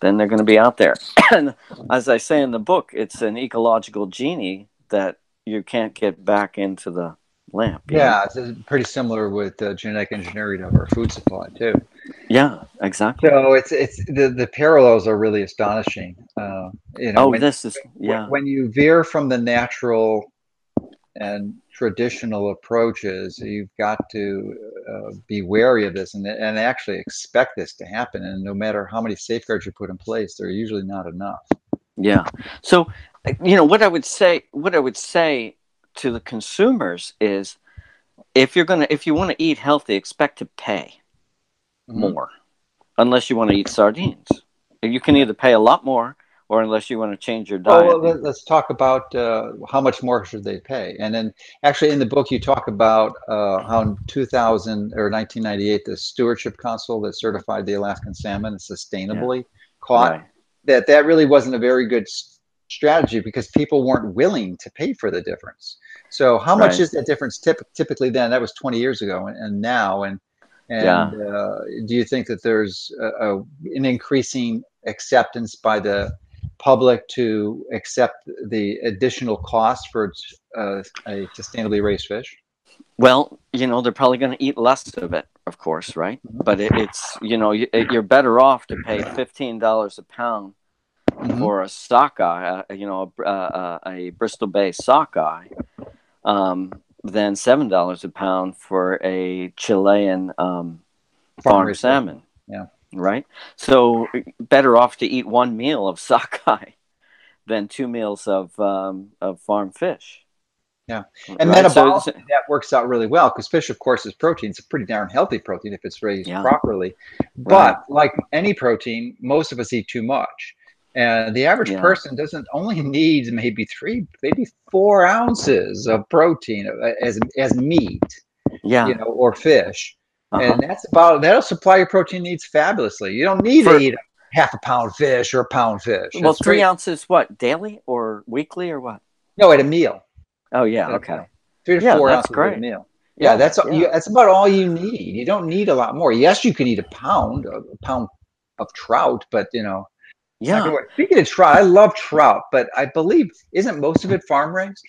Then they're going to be out there. and as I say in the book, it's an ecological genie that you can't get back into the lamp. Yeah, know? it's pretty similar with uh, genetic engineering of our food supply too. Yeah, exactly. So it's it's the the parallels are really astonishing. Uh, you know, oh, when, this is yeah. When you veer from the natural and traditional approaches, you've got to uh, be wary of this and, and actually expect this to happen. And no matter how many safeguards you put in place, they're usually not enough. Yeah. So, you know, what I would say, what I would say to the consumers is, if you're gonna, if you want to eat healthy, expect to pay mm-hmm. more, unless you want to eat sardines. You can either pay a lot more or unless you want to change your diet. Well, well let's talk about uh, how much more should they pay. And then, actually, in the book, you talk about uh, how in 2000 or 1998, the Stewardship Council that certified the Alaskan salmon sustainably yeah. caught right. that that really wasn't a very good strategy because people weren't willing to pay for the difference. So, how much right. is that difference typ- typically then? That was 20 years ago, and, and now, and and yeah. uh, do you think that there's a, a, an increasing acceptance by the public to accept the additional cost for uh, a sustainably raised fish? Well, you know, they're probably going to eat less of it, of course, right? Mm-hmm. But it, it's, you know, you're better off to pay $15 a pound mm-hmm. for a sockeye, uh, you know, a, uh, a Bristol Bay sockeye, um, than $7 a pound for a Chilean um, farm salmon. Yeah right? So better off to eat one meal of sockeye than two meals of um, of farm fish. Yeah, and right? metabolically so, that works out really well because fish, of course, is protein. It's a pretty darn healthy protein if it's raised yeah. properly. But right. like any protein, most of us eat too much. And the average yeah. person doesn't only needs maybe three, maybe four ounces of protein as as meat, yeah, you know, or fish. Uh-huh. And that's about that'll supply your protein needs fabulously. You don't need For, to eat half a pound fish or a pound fish. Well, three great. ounces what daily or weekly or what? No, at a meal. Oh yeah, okay. Three to yeah, four ounces great. at a meal. Yeah, yeah that's. You, that's about all you need. You don't need a lot more. Yes, you can eat a pound, a pound of trout, but you know. Yeah. Speaking of trout, I love trout, but I believe isn't most of it farm raised?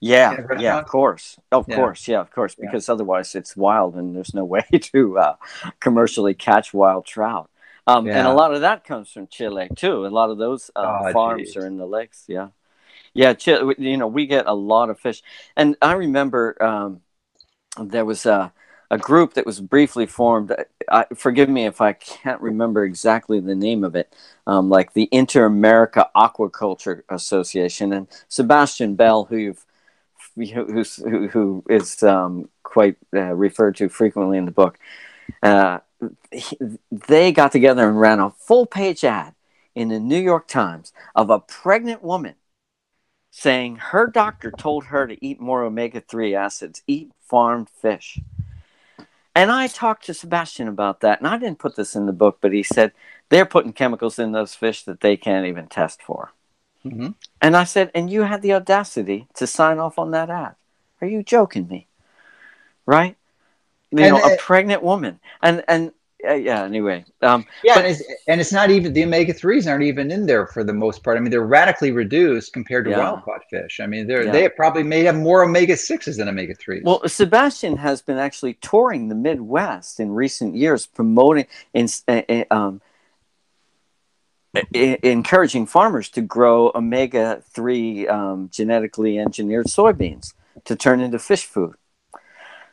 Yeah, yeah, of course, of yeah. course, yeah, of course, because yeah. otherwise it's wild and there's no way to uh, commercially catch wild trout. Um, yeah. And a lot of that comes from Chile too. A lot of those uh, oh, farms geez. are in the lakes. Yeah, yeah. Chile, you know, we get a lot of fish, and I remember um, there was a, a group that was briefly formed. I, forgive me if I can't remember exactly the name of it, um, like the Inter America Aquaculture Association, and Sebastian Belle, who you've who's, who, who is um, quite uh, referred to frequently in the book, uh, he, they got together and ran a full page ad in the New York Times of a pregnant woman saying her doctor told her to eat more omega 3 acids, eat farmed fish. And I talked to Sebastian about that, and I didn't put this in the book, but he said they're putting chemicals in those fish that they can't even test for. Mm-hmm. And I said, and you had the audacity to sign off on that ad. Are you joking me? Right? You and, know, a pregnant woman. And, and, uh, yeah, anyway. Um, yeah, but, and, it's, and, it's, not even the omega 3s aren't even in there for the most part. I mean, they're radically reduced compared to yeah. wild caught fish. I mean, they're, yeah. they probably may have more omega 6s than omega 3s. Well, Sebastian has been actually touring the Midwest in recent years, promoting in, uh, uh um, encouraging farmers to grow omega 3 um, genetically engineered soybeans to turn into fish food.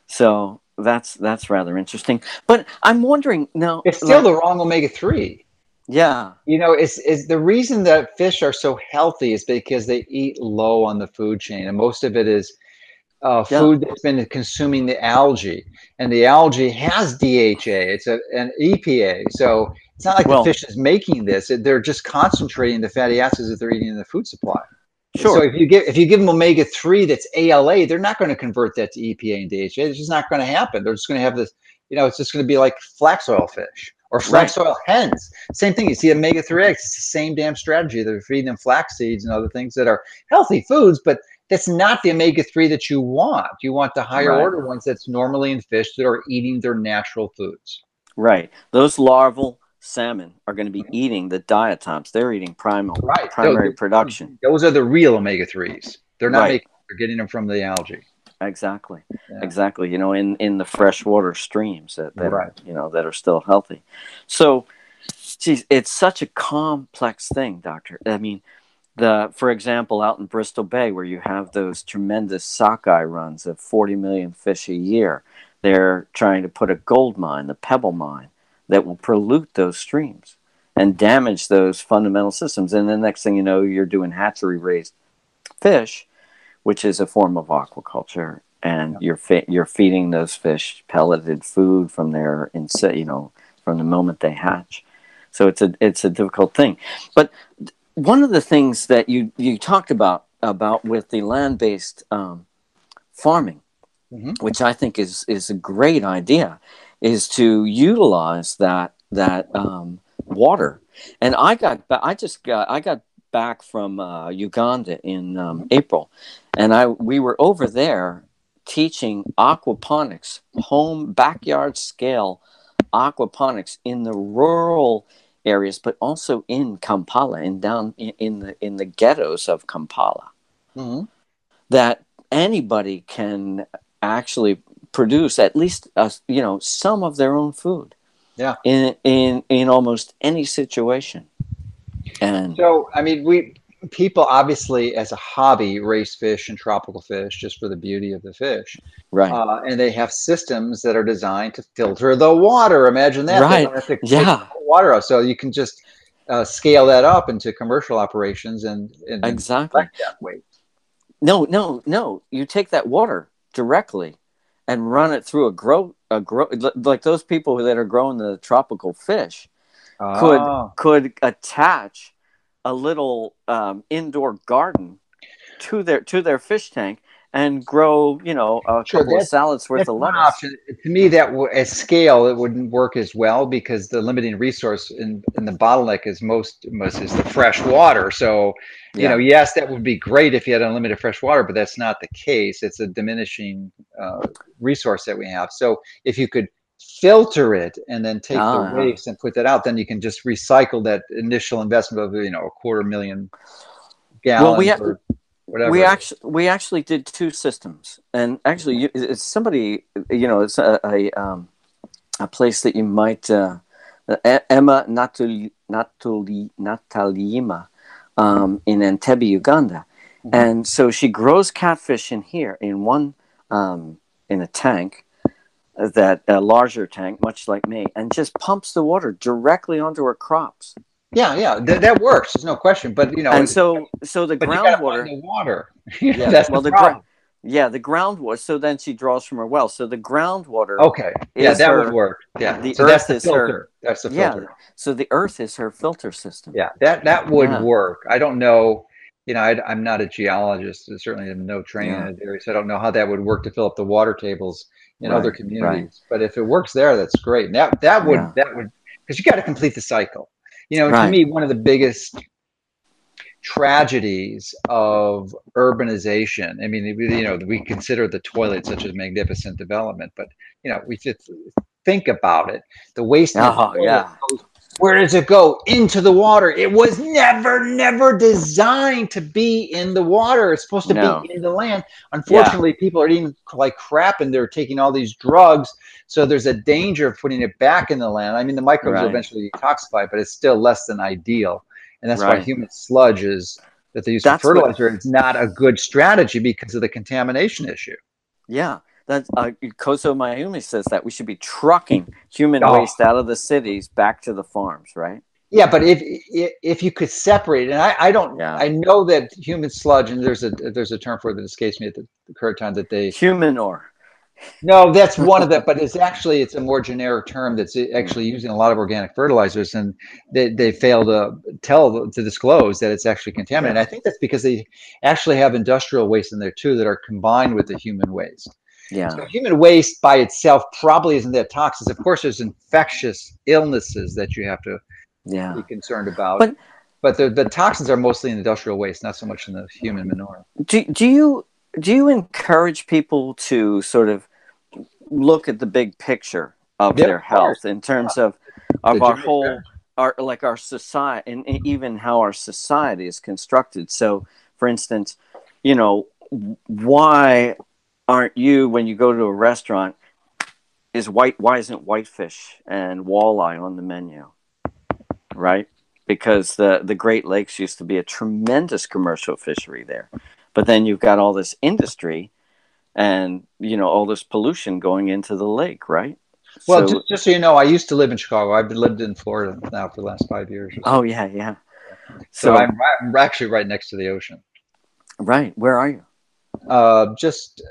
So that's that's rather interesting. But I'm wondering now. It's still like, the wrong omega 3. Yeah. You know, it's, it's the reason that fish are so healthy is because they eat low on the food chain. And most of it is uh, food yeah. that's been consuming the algae. And the algae has DHA, it's a, an EPA. So it's not like well, the fish is making this; they're just concentrating the fatty acids that they're eating in the food supply. Sure. So if you give if you give them omega three that's ALA, they're not going to convert that to EPA and DHA. It's just not going to happen. They're just going to have this. You know, it's just going to be like flax oil fish or flax right. oil hens. Same thing. You see omega three eggs. It's the same damn strategy. They're feeding them flax seeds and other things that are healthy foods, but that's not the omega three that you want. You want the higher right. order ones that's normally in fish that are eating their natural foods. Right. Those larval salmon are going to be eating the diatoms. They're eating primal, right. primary those, production. Those are the real omega threes. They're not right. making. They're getting them from the algae. exactly yeah. exactly you know in in the freshwater streams that, that right. are you know that are still healthy so geez, it's such a complex thing doctor i mean the for example out in bristol bay where you have those tremendous sockeye runs of 40 million fish a year they're trying to put a gold mine the pebble mine that will pollute those streams and damage those fundamental systems and the next thing you know you're doing hatchery raised fish which is a form of aquaculture and yeah. you're fe- you're feeding those fish pelleted food from their you know from the moment they hatch so it's a it's a difficult thing but one of the things that you you talked about about with the land-based um, farming, mm-hmm. which I think is is a great idea, is to utilize that that um, water. And I got I just got I got back from uh, Uganda in um, April, and I we were over there teaching aquaponics, home backyard scale aquaponics in the rural areas, but also in Kampala and down in, in the in the ghettos of Kampala, mm-hmm. that anybody can actually produce at least you know some of their own food. Yeah. In in in almost any situation. And so I mean we people obviously as a hobby raise fish and tropical fish just for the beauty of the fish. Right. Uh, and they have systems that are designed to filter the water. Imagine that. Right. yeah. water out. So you can just uh, scale that up into commercial operations and, and exactly. no no no. You take that water directly and run it through a grow a grow like those people that are growing the tropical fish oh. could could attach a little um, indoor garden to their to their fish tank and grow, you know, a sure, couple of salads worth of lettuce. Option. To me, that w- at scale, it wouldn't work as well because the limiting resource in, in the bottleneck is most, most is the fresh water. So, you yeah. know, yes, that would be great if you had unlimited fresh water, but that's not the case. It's a diminishing uh, resource that we have. So, if you could filter it and then take the ah. waste and put that out, then you can just recycle that initial investment of you know a quarter million gallons. Well, we have. or whatever. We actually we actually did two systems, and actually, you, it's somebody you know it's a a, um, a place that you might uh, Emma Natuli, Natuli, Natalima um, in Entebbe, Uganda, mm-hmm. and so she grows catfish in here in one um, in a tank that a larger tank, much like me, and just pumps the water directly onto her crops. Yeah, yeah, th- that works. There's no question. But you know, and so so the groundwater, the water. yeah, that's well, the, the ground. Yeah, the groundwater. So then she draws from her well. So the groundwater. Okay. Yeah, that her, would work. Yeah. The so earth that's the is filter. her. That's the filter. Yeah. So the earth is her filter system. Yeah, that that would yeah. work. I don't know. You know, I, am not a geologist. I certainly have no training yeah. in the area, so I don't know how that would work to fill up the water tables in right, other communities. Right. But if it works there, that's great. And that that would yeah. that would because you got to complete the cycle. You know, right. to me, one of the biggest tragedies of urbanization. I mean, you know, we consider the toilet such a magnificent development, but you know, we just think about it. The waste. Oh, yeah. Goes where does it go? Into the water. It was never, never designed to be in the water. It's supposed to no. be in the land. Unfortunately, yeah. people are eating like crap and they're taking all these drugs. So there's a danger of putting it back in the land. I mean, the microbes right. will eventually detoxify, but it's still less than ideal. And that's right. why human sludge is that they use that's for fertilizer. What, it's not a good strategy because of the contamination issue. Yeah that uh, Kozo Mayumi says that we should be trucking human oh. waste out of the cities back to the farms, right? Yeah, but if if you could separate, and I, I don't, yeah. I know that human sludge, and there's a there's a term for it that escapes me at the, the current time that they human or. No, that's one of them, but it's actually it's a more generic term that's actually using a lot of organic fertilizers, and they, they fail to tell to disclose that it's actually contaminated. I think that's because they actually have industrial waste in there too that are combined with the human waste. Yeah. So human waste by itself probably isn't that toxic. Of course, there's infectious illnesses that you have to yeah. be concerned about. But but the, the toxins are mostly in industrial waste, not so much in the human manure. Do, do you do you encourage people to sort of look at the big picture of their health in terms of of our whole our like our society and even how our society is constructed? So, for instance, you know why aren't you when you go to a restaurant? Is white? Why isn't whitefish and walleye on the menu? Right, because the the Great Lakes used to be a tremendous commercial fishery there, but then you've got all this industry, and you know all this pollution going into the lake, right? Well, so, just, just so you know, I used to live in Chicago. I've lived in Florida now for the last five years. So. Oh yeah, yeah. So, so I'm, I'm actually right next to the ocean. Right. Where are you? Uh, just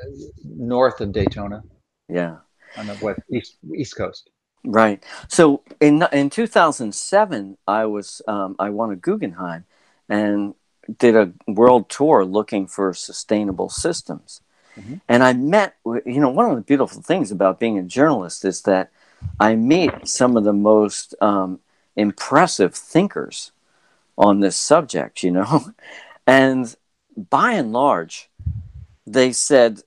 north of Daytona. Yeah. On the west east east coast. Right. So in in 2007, I was um, I won a Guggenheim and did a world tour looking for sustainable systems. Mm-hmm. And I met, you know, one of the beautiful things about being a journalist is that I meet some of the most um, impressive thinkers on this subject, you know, and by and large, they said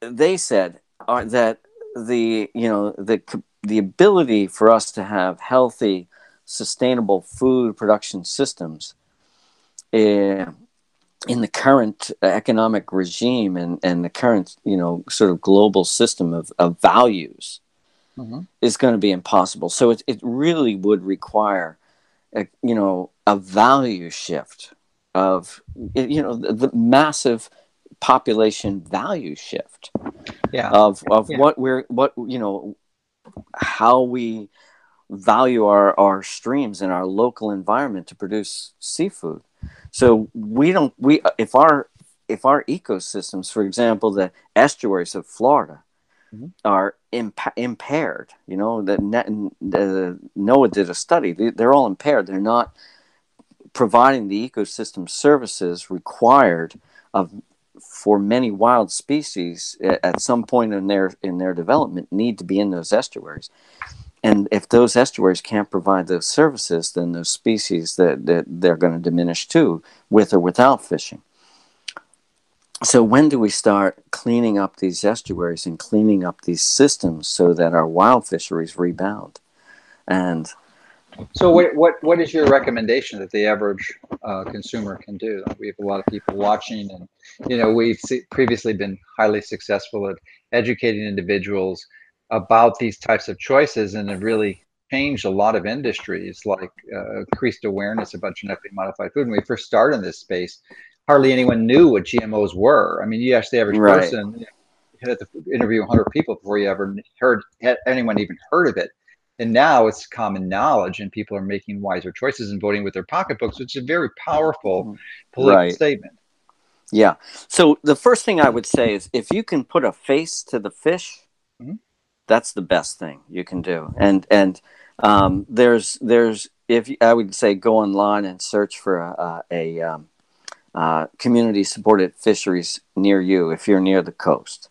they said uh, that the you know the the ability for us to have healthy, sustainable food production systems uh, in the current economic regime and, and the current you know sort of global system of, of values mm-hmm. is going to be impossible. So it, it really would require a, you know a value shift of you know the, the massive population value shift yeah. of of yeah. what we're what you know how we value our our streams and our local environment to produce seafood so we don't we if our if our ecosystems for example the estuaries of florida mm-hmm. are imp- impaired you know that the NOAA did a study they're all impaired they're not providing the ecosystem services required of for many wild species eh, at some point in their in their development need to be in those estuaries. And if those estuaries can't provide those services then those species that, that they're going to diminish too with or without fishing. So when do we start cleaning up these estuaries and cleaning up these systems so that our wild fisheries rebound? And so what, what, what is your recommendation that the average uh, consumer can do? We have a lot of people watching and, you know, we've previously been highly successful at educating individuals about these types of choices and have really changed a lot of industries like uh, increased awareness about genetically modified food. When we first started in this space, hardly anyone knew what GMOs were. I mean, you ask the average right. person, you had to interview 100 people before you ever heard, had anyone even heard of it and now it's common knowledge and people are making wiser choices and voting with their pocketbooks which is a very powerful mm-hmm. political right. statement yeah so the first thing i would say is if you can put a face to the fish mm-hmm. that's the best thing you can do and and um, there's there's if i would say go online and search for a, a, a um, uh, community supported fisheries near you if you're near the coast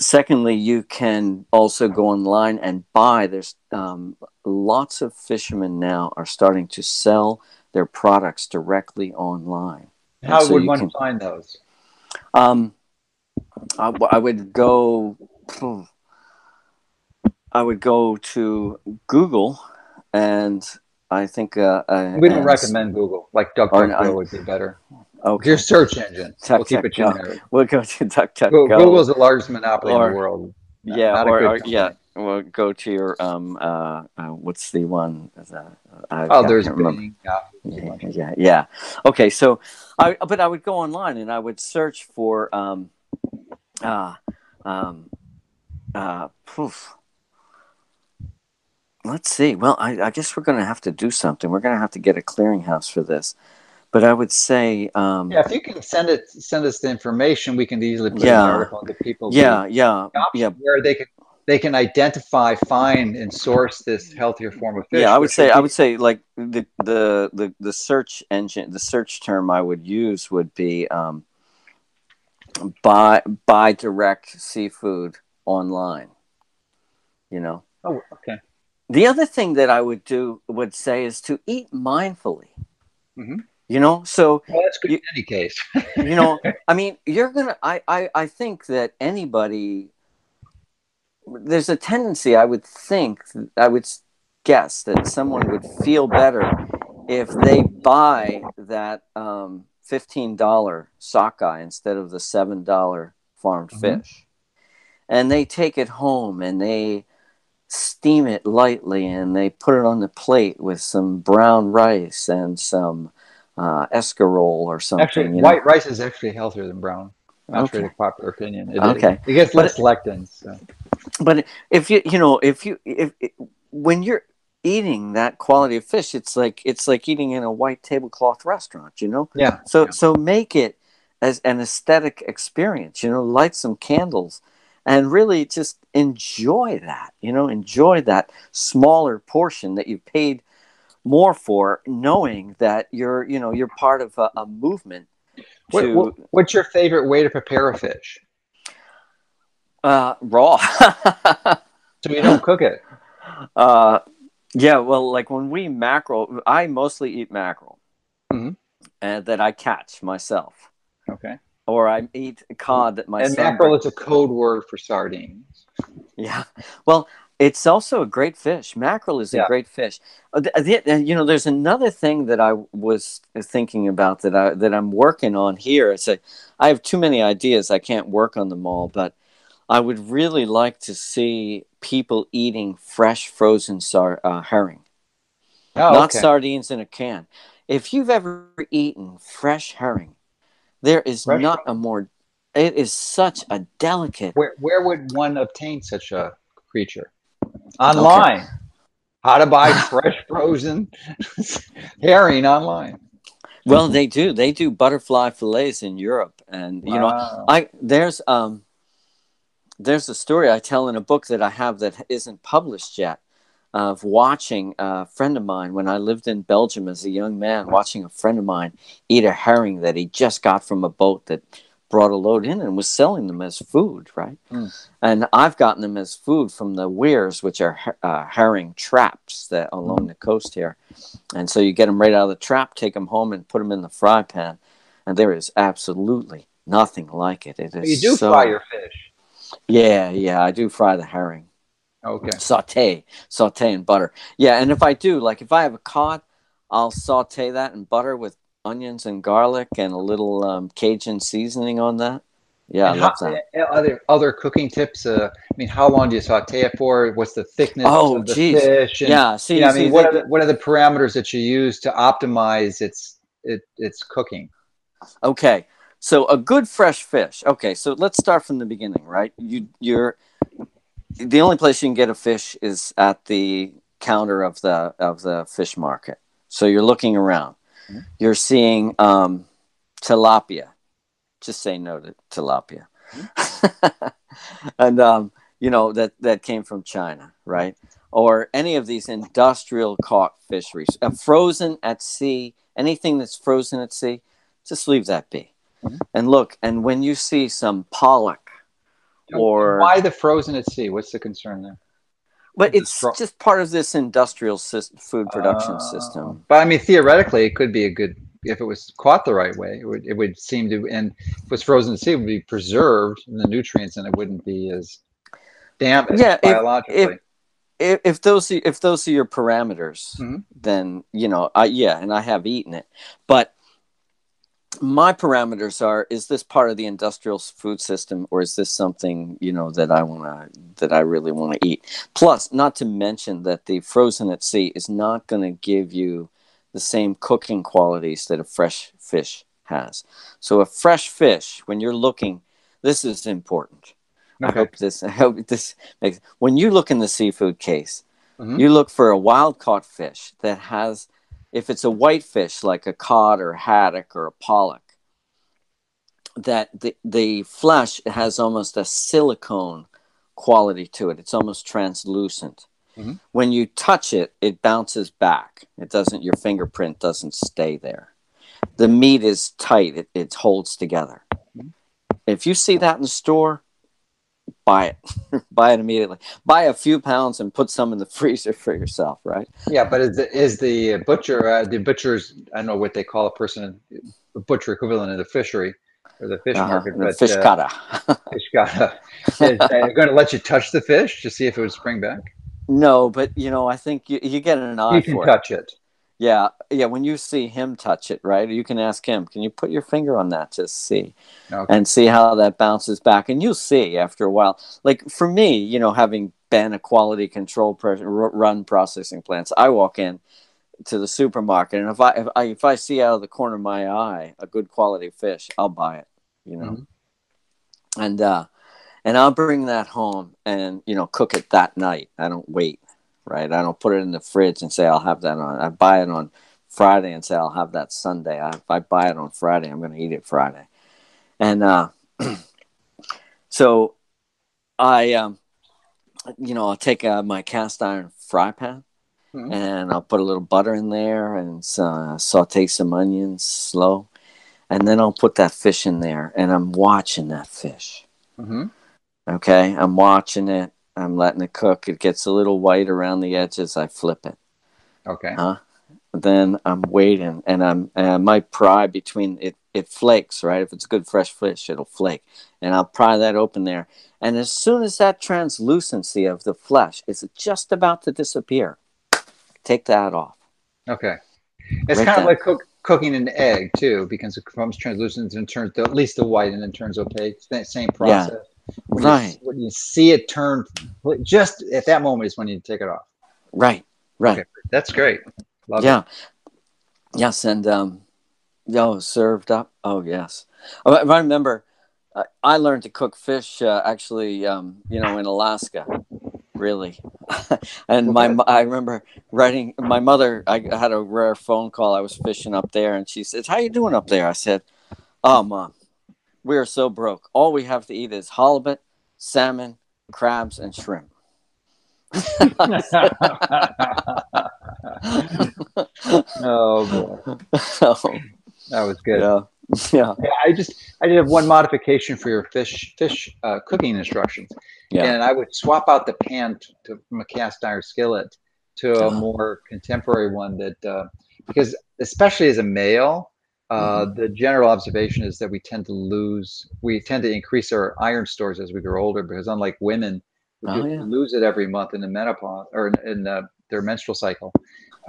secondly, you can also go online and buy. There's um, lots of fishermen now are starting to sell their products directly online. How so would one can, find those? Um, I, I would go. I would go to Google, and I think uh, uh we don't recommend Google. Like DuckDuckGo would be better. Okay. Your search engine. Tuck, we'll keep it generic. We'll go to DuckDuckGo. Google's the largest monopoly or, in the world. Not, yeah, not or, or yeah, we'll go to your um uh, uh what's the one? Uh, oh, there's Bing, yeah, yeah, yeah. Okay, so I but I would go online and I would search for um uh um uh poof. Let's see. Well, I, I guess we're going to have to do something. We're going to have to get a clearinghouse for this but I would say, um, yeah, if you can send it, send us the information, we can easily put yeah, an article into people. Yeah, yeah, yeah. Where they can they can identify, find, and source this healthier form of fish. Yeah, I would say, I would say, like the, the the the search engine, the search term I would use would be um, buy buy direct seafood online. You know. Oh, okay. The other thing that I would do would say is to eat mindfully. Mm-hmm you know so well, that's good you, in any case you know i mean you're gonna I, I i think that anybody there's a tendency i would think i would guess that someone would feel better if they buy that um, $15 sockeye instead of the $7 farmed Mhm. fish. And they take it home and they steam it lightly and they put it on the plate with some brown rice and some uh, escarole or something. Actually, you know? white rice is actually healthier than brown. Contrary Okay. to popular opinion. It, Okay. It, gets But less lectins. So. but if you you know if you if when you're eating that quality of fish it's like it's like eating in a white tablecloth restaurant you know Yeah. so yeah. so make it as an aesthetic experience you know light some candles and really just enjoy that you know enjoy that smaller portion that you've paid more for knowing that you're you know you're part of a, a movement What, to what, what's your favorite way to prepare a fish? uh raw So you don't cook it. Uh, yeah, well, like when we mackerel, I mostly eat mackerel, Mhm. and that I catch myself, Okay. or I eat cod that my and mackerel is a code word for sardines. Yeah, well, it's also a great fish. Mackerel is a Yeah. great fish. Uh, uh, you know, there's another thing that I was thinking about that I that I'm working on here. It's a, I have too many ideas. I can't work on them all, but I would really like to see people eating fresh frozen sar- uh, herring. Oh, not okay. sardines in a can. If you've ever eaten fresh herring, there is Fresh not a more. It is such a delicate. Where where would one obtain such a creature? Online. How to buy fresh frozen herring online. Well, they do. They do butterfly fillets in Europe, and you know, I there's um there's a story I tell in a book that I have that isn't published yet of watching a friend of mine when I lived in Belgium as a young man, watching a friend of mine eat a herring that he just got from a boat that brought a load in and was selling them as food, right? Mm. And I've gotten them as food from the weirs, which are uh, herring traps that along the coast here. And so you get them right out of the trap, take them home, and put them in the fry pan. And there is absolutely nothing like it. It is you do so, fry your fish. Yeah, yeah, I do fry the herring. Okay. Saute, saute in butter. Yeah, and if I do, like if I have a cod, I'll saute that in butter with onions and garlic and a little um, Cajun seasoning on that. Yeah, I how- that. uh, Other other cooking tips. Uh, I mean, how long do you saute it for? What's the thickness Oh, of the geez. fish? And, Yeah, see, yeah, I see, mean, what are the, what are the parameters that you use to optimize its it, its cooking? Okay, so a good fresh fish. Okay, so let's start from the beginning, right? You you're the only place you can get a fish is at the counter of the of the fish market. So you're looking around. Mhm. You're seeing um, tilapia. Just say no to tilapia. and um, you know that that came from China, right? Or any of these industrial caught fisheries, uh, frozen at sea. Anything that's frozen at sea, just leave that be. Mhm. And look, and when you see some pollock, or why the frozen at sea? What's the concern there? But it's just part of this industrial sys- food production Uh, system. But I mean, theoretically, it could be a good if it was caught the right way. It would it would seem to, and if it was frozen sea, it would be preserved, in the nutrients and it wouldn't be as damaged Yeah, if- biologically. If, if those are, if those are your parameters, Mhm. then you know, I yeah, and I have eaten it, but my parameters are: is this part of the industrial food system, or is this something you know that I want to that I really want to eat? Plus, not to mention that the frozen at sea is not going to give you the same cooking qualities that a fresh fish has. So, a fresh fish, when you're looking, this is important. I hope this. I hope this makes. When you look in the seafood case, Mhm. you look for a wild caught fish that has, if it's a white fish like a cod or a haddock or a pollock, that the the flesh has almost a silicone quality to it. It's almost translucent. Mhm. When you touch it, it bounces back. It doesn't. Your fingerprint doesn't stay there. The meat is tight. It, it holds together. Mhm. If you see that in the store, buy it. buy it immediately. Buy a few pounds and put some in the freezer for yourself. Right? Yeah, but is the is the butcher uh, the butchers? I don't know what they call a person, a butcher equivalent of the fishery or the fish Uh-huh. market, The but fish uh, kata. fish gotta. is going to let you touch the fish to see if it would spring back? no, but you know, I think you, you get an eye You can for it. touch it. Yeah, yeah. When you see him touch it, right? You can ask him, "Can you put your finger on that to see?" Okay. and see how that bounces back. And you'll see after a while. Like for me, you know, having been a quality control person, run processing plants, I walk in to the supermarket, and if I if I if I see out of the corner of my eye a good quality fish, I'll buy it. You know, Mhm. and uh, and I'll bring that home and you know cook it that night. I don't wait, right? I don't put it in the fridge and say I'll have that on. I buy it on Friday and say I'll have that Sunday. I, if I buy it on Friday, I'm going to eat it Friday. And uh, so I, um, you know, I'll take uh, my cast iron fry pan Mhm. and I'll put a little butter in there and uh, saute some onions slow. And then I'll put that fish in there and I'm watching that fish. hmm Okay. I'm watching it. I'm letting it cook. It gets a little white around the edges. I flip it. Okay. Huh? Then I'm waiting, and I'm and I might pry between it. It flakes, right? If it's good fresh fish, it'll flake, and I'll pry that open there. And as soon as that translucency of the flesh is just about to disappear, take that off. Okay. It's Right kind of like cook, cooking an egg too, because it becomes translucent and turns at least the white and then turns opaque. Same process. When you- Right. when you see it turn, just at that moment is when you take it off. Right, right. Okay. That's great. Love yeah. it. Yes, and um, yo, served up. Oh yes. I, I remember, uh, I learned to cook fish uh, actually, um, you know, in Alaska, really. and my, I remember writing. My mother, I had a rare phone call. I was fishing up there, and she said, "How you doing up there?" I said, "Oh, mom, we are so broke. All we have to eat is halibut, salmon, crabs, and shrimp." oh boy, so, that was good. yeah, yeah, I just I did have one modification for your fish fish uh, cooking instructions, yeah. and I would swap out the pan t- to, from a cast iron skillet to a Ah. more contemporary one that uh, because especially as a male, uh, Mm-hmm. the general observation is that we tend to lose we tend to increase our iron stores as we grow older because unlike women who Oh, yeah. lose it every month in the menopause or in, in uh, their menstrual cycle.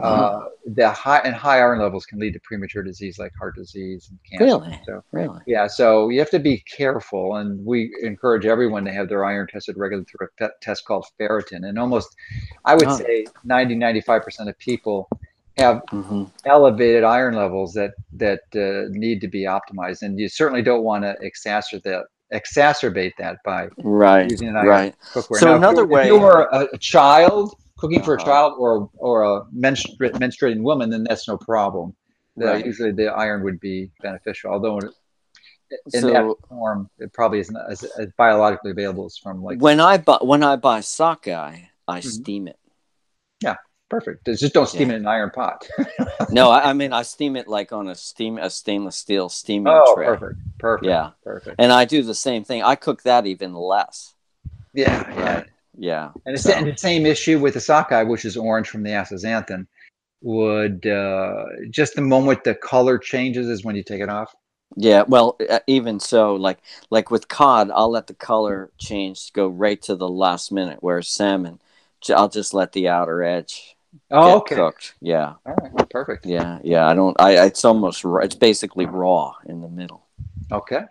Uh, Uh-huh. the high and high iron levels can lead to premature disease like heart disease and cancer. Really? So Really? yeah, so you have to be careful, and we encourage everyone to have their iron tested regularly through a te- test called ferritin. And almost, I would Oh. say 90, 95% of people have hmm elevated iron levels that that uh, need to be optimized, and you certainly don't want to exacerbate that exacerbate that by Right. using an iron Right. cookware. So Now, another you- way- if you were a, child cooking for a Uh-huh. child or or a menstru- menstruating woman, then that's no problem. The- Right. Usually, the iron would be beneficial, although in So- that form, it probably isn't as, as biologically available as from like when I buy when I buy sockeye, I Mhm. steam it. Perfect. Just don't steam Yeah. it in an iron pot. No, I, I mean I steam it like on a steam a stainless steel steaming oh, tray. perfect, perfect. Yeah, perfect. and I do the same thing. I cook that even less. Yeah, yeah. Right. Yeah. And it's So- and the same issue with the sockeye, which is orange from the astaxanthin. Would uh, just the moment the color changes is when you take it off. Yeah, well, uh, even so, like like with cod, I'll let the color change go right to the last minute. Whereas salmon, I'll just let the outer edge Oh, okay. cooked. Yeah, All right, perfect. yeah, yeah. I don't. I it's almost. It's basically raw in the middle. Okay.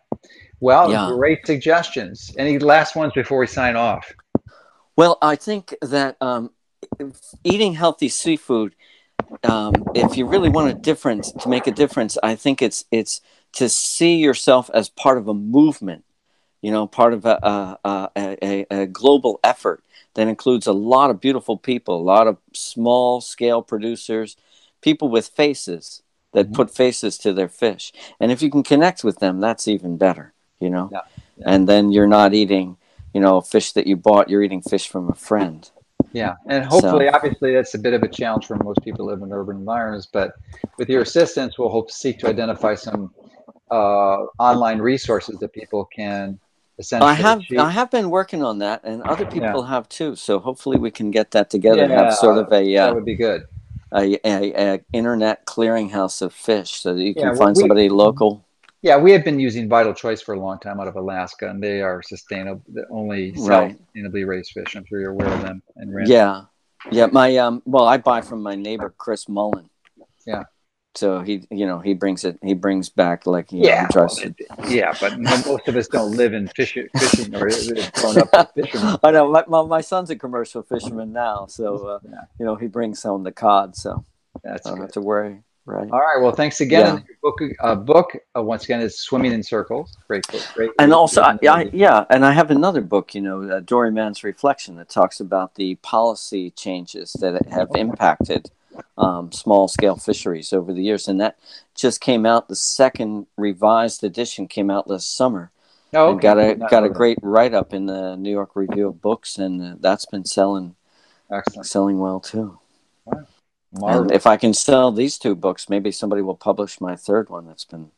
Well, Yeah. great suggestions. Any last ones before we sign off? Well, I think that um, eating healthy seafood, um, if you really want a difference to make a difference, I think it's it's to see yourself as part of a movement. You know, part of a a, a, a, global effort that includes a lot of beautiful people, a lot of small scale producers, people with faces that Mhm. put faces to their fish. And if you can connect with them, that's even better. You know, Yeah. and then you're not eating you know, fish that you bought, you're eating fish from a friend. Yeah, and hopefully, obviously, that's a bit of a challenge for most people who live in urban environments. But with your assistance, we'll hope to seek to identify some uh, online resources that people can essentially. I have. I have been working on that, and other people have too. So hopefully we can get that together and Yeah, have sort of a that uh, would be good. a, a, a internet clearinghouse of fish, so that you can Yeah, find we- somebody local. Yeah, we have been using Vital Choice for a long time out of Alaska, and they are sustainable, the only Right. sustainably raised fish. I'm sure you're aware of them. And Yeah, yeah. My um, well, I buy from my neighbor Chris Mullen. Yeah. So he, you know, he brings it. He brings back like you Yeah, know, to- Yeah, but most of us don't live in fishing, fishing or grown up fishermen. I know my, my, my son's a commercial fisherman now, so uh, Yeah. you know he brings home the cod, so That's I don't good. have to worry. Right. All right. Well, thanks again. Yeah. Your book, uh, book uh, once again is Swimming in Circles. Great book. Great. and great also I. I, yeah and i have another book you know uh, Doryman's Reflection that talks about the policy changes that have impacted um, small scale fisheries over the years and that just came out the second revised edition came out this summer oh, and okay. got a not got a great write-up in the new york review of books and uh, that's been selling Excellent. selling well too Marvelous. and if i can sell these two books maybe somebody will publish my third one that's been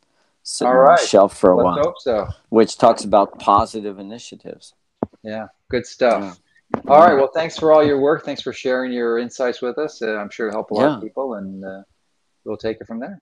sitting All on the shelf for a Let's while hope so. which talks about positive initiatives Yeah. Good stuff. All right. Well, thanks for all your work. Thanks for sharing your insights with us. Uh, I'm sure it'll help a lot of people, and uh, we'll take it from there.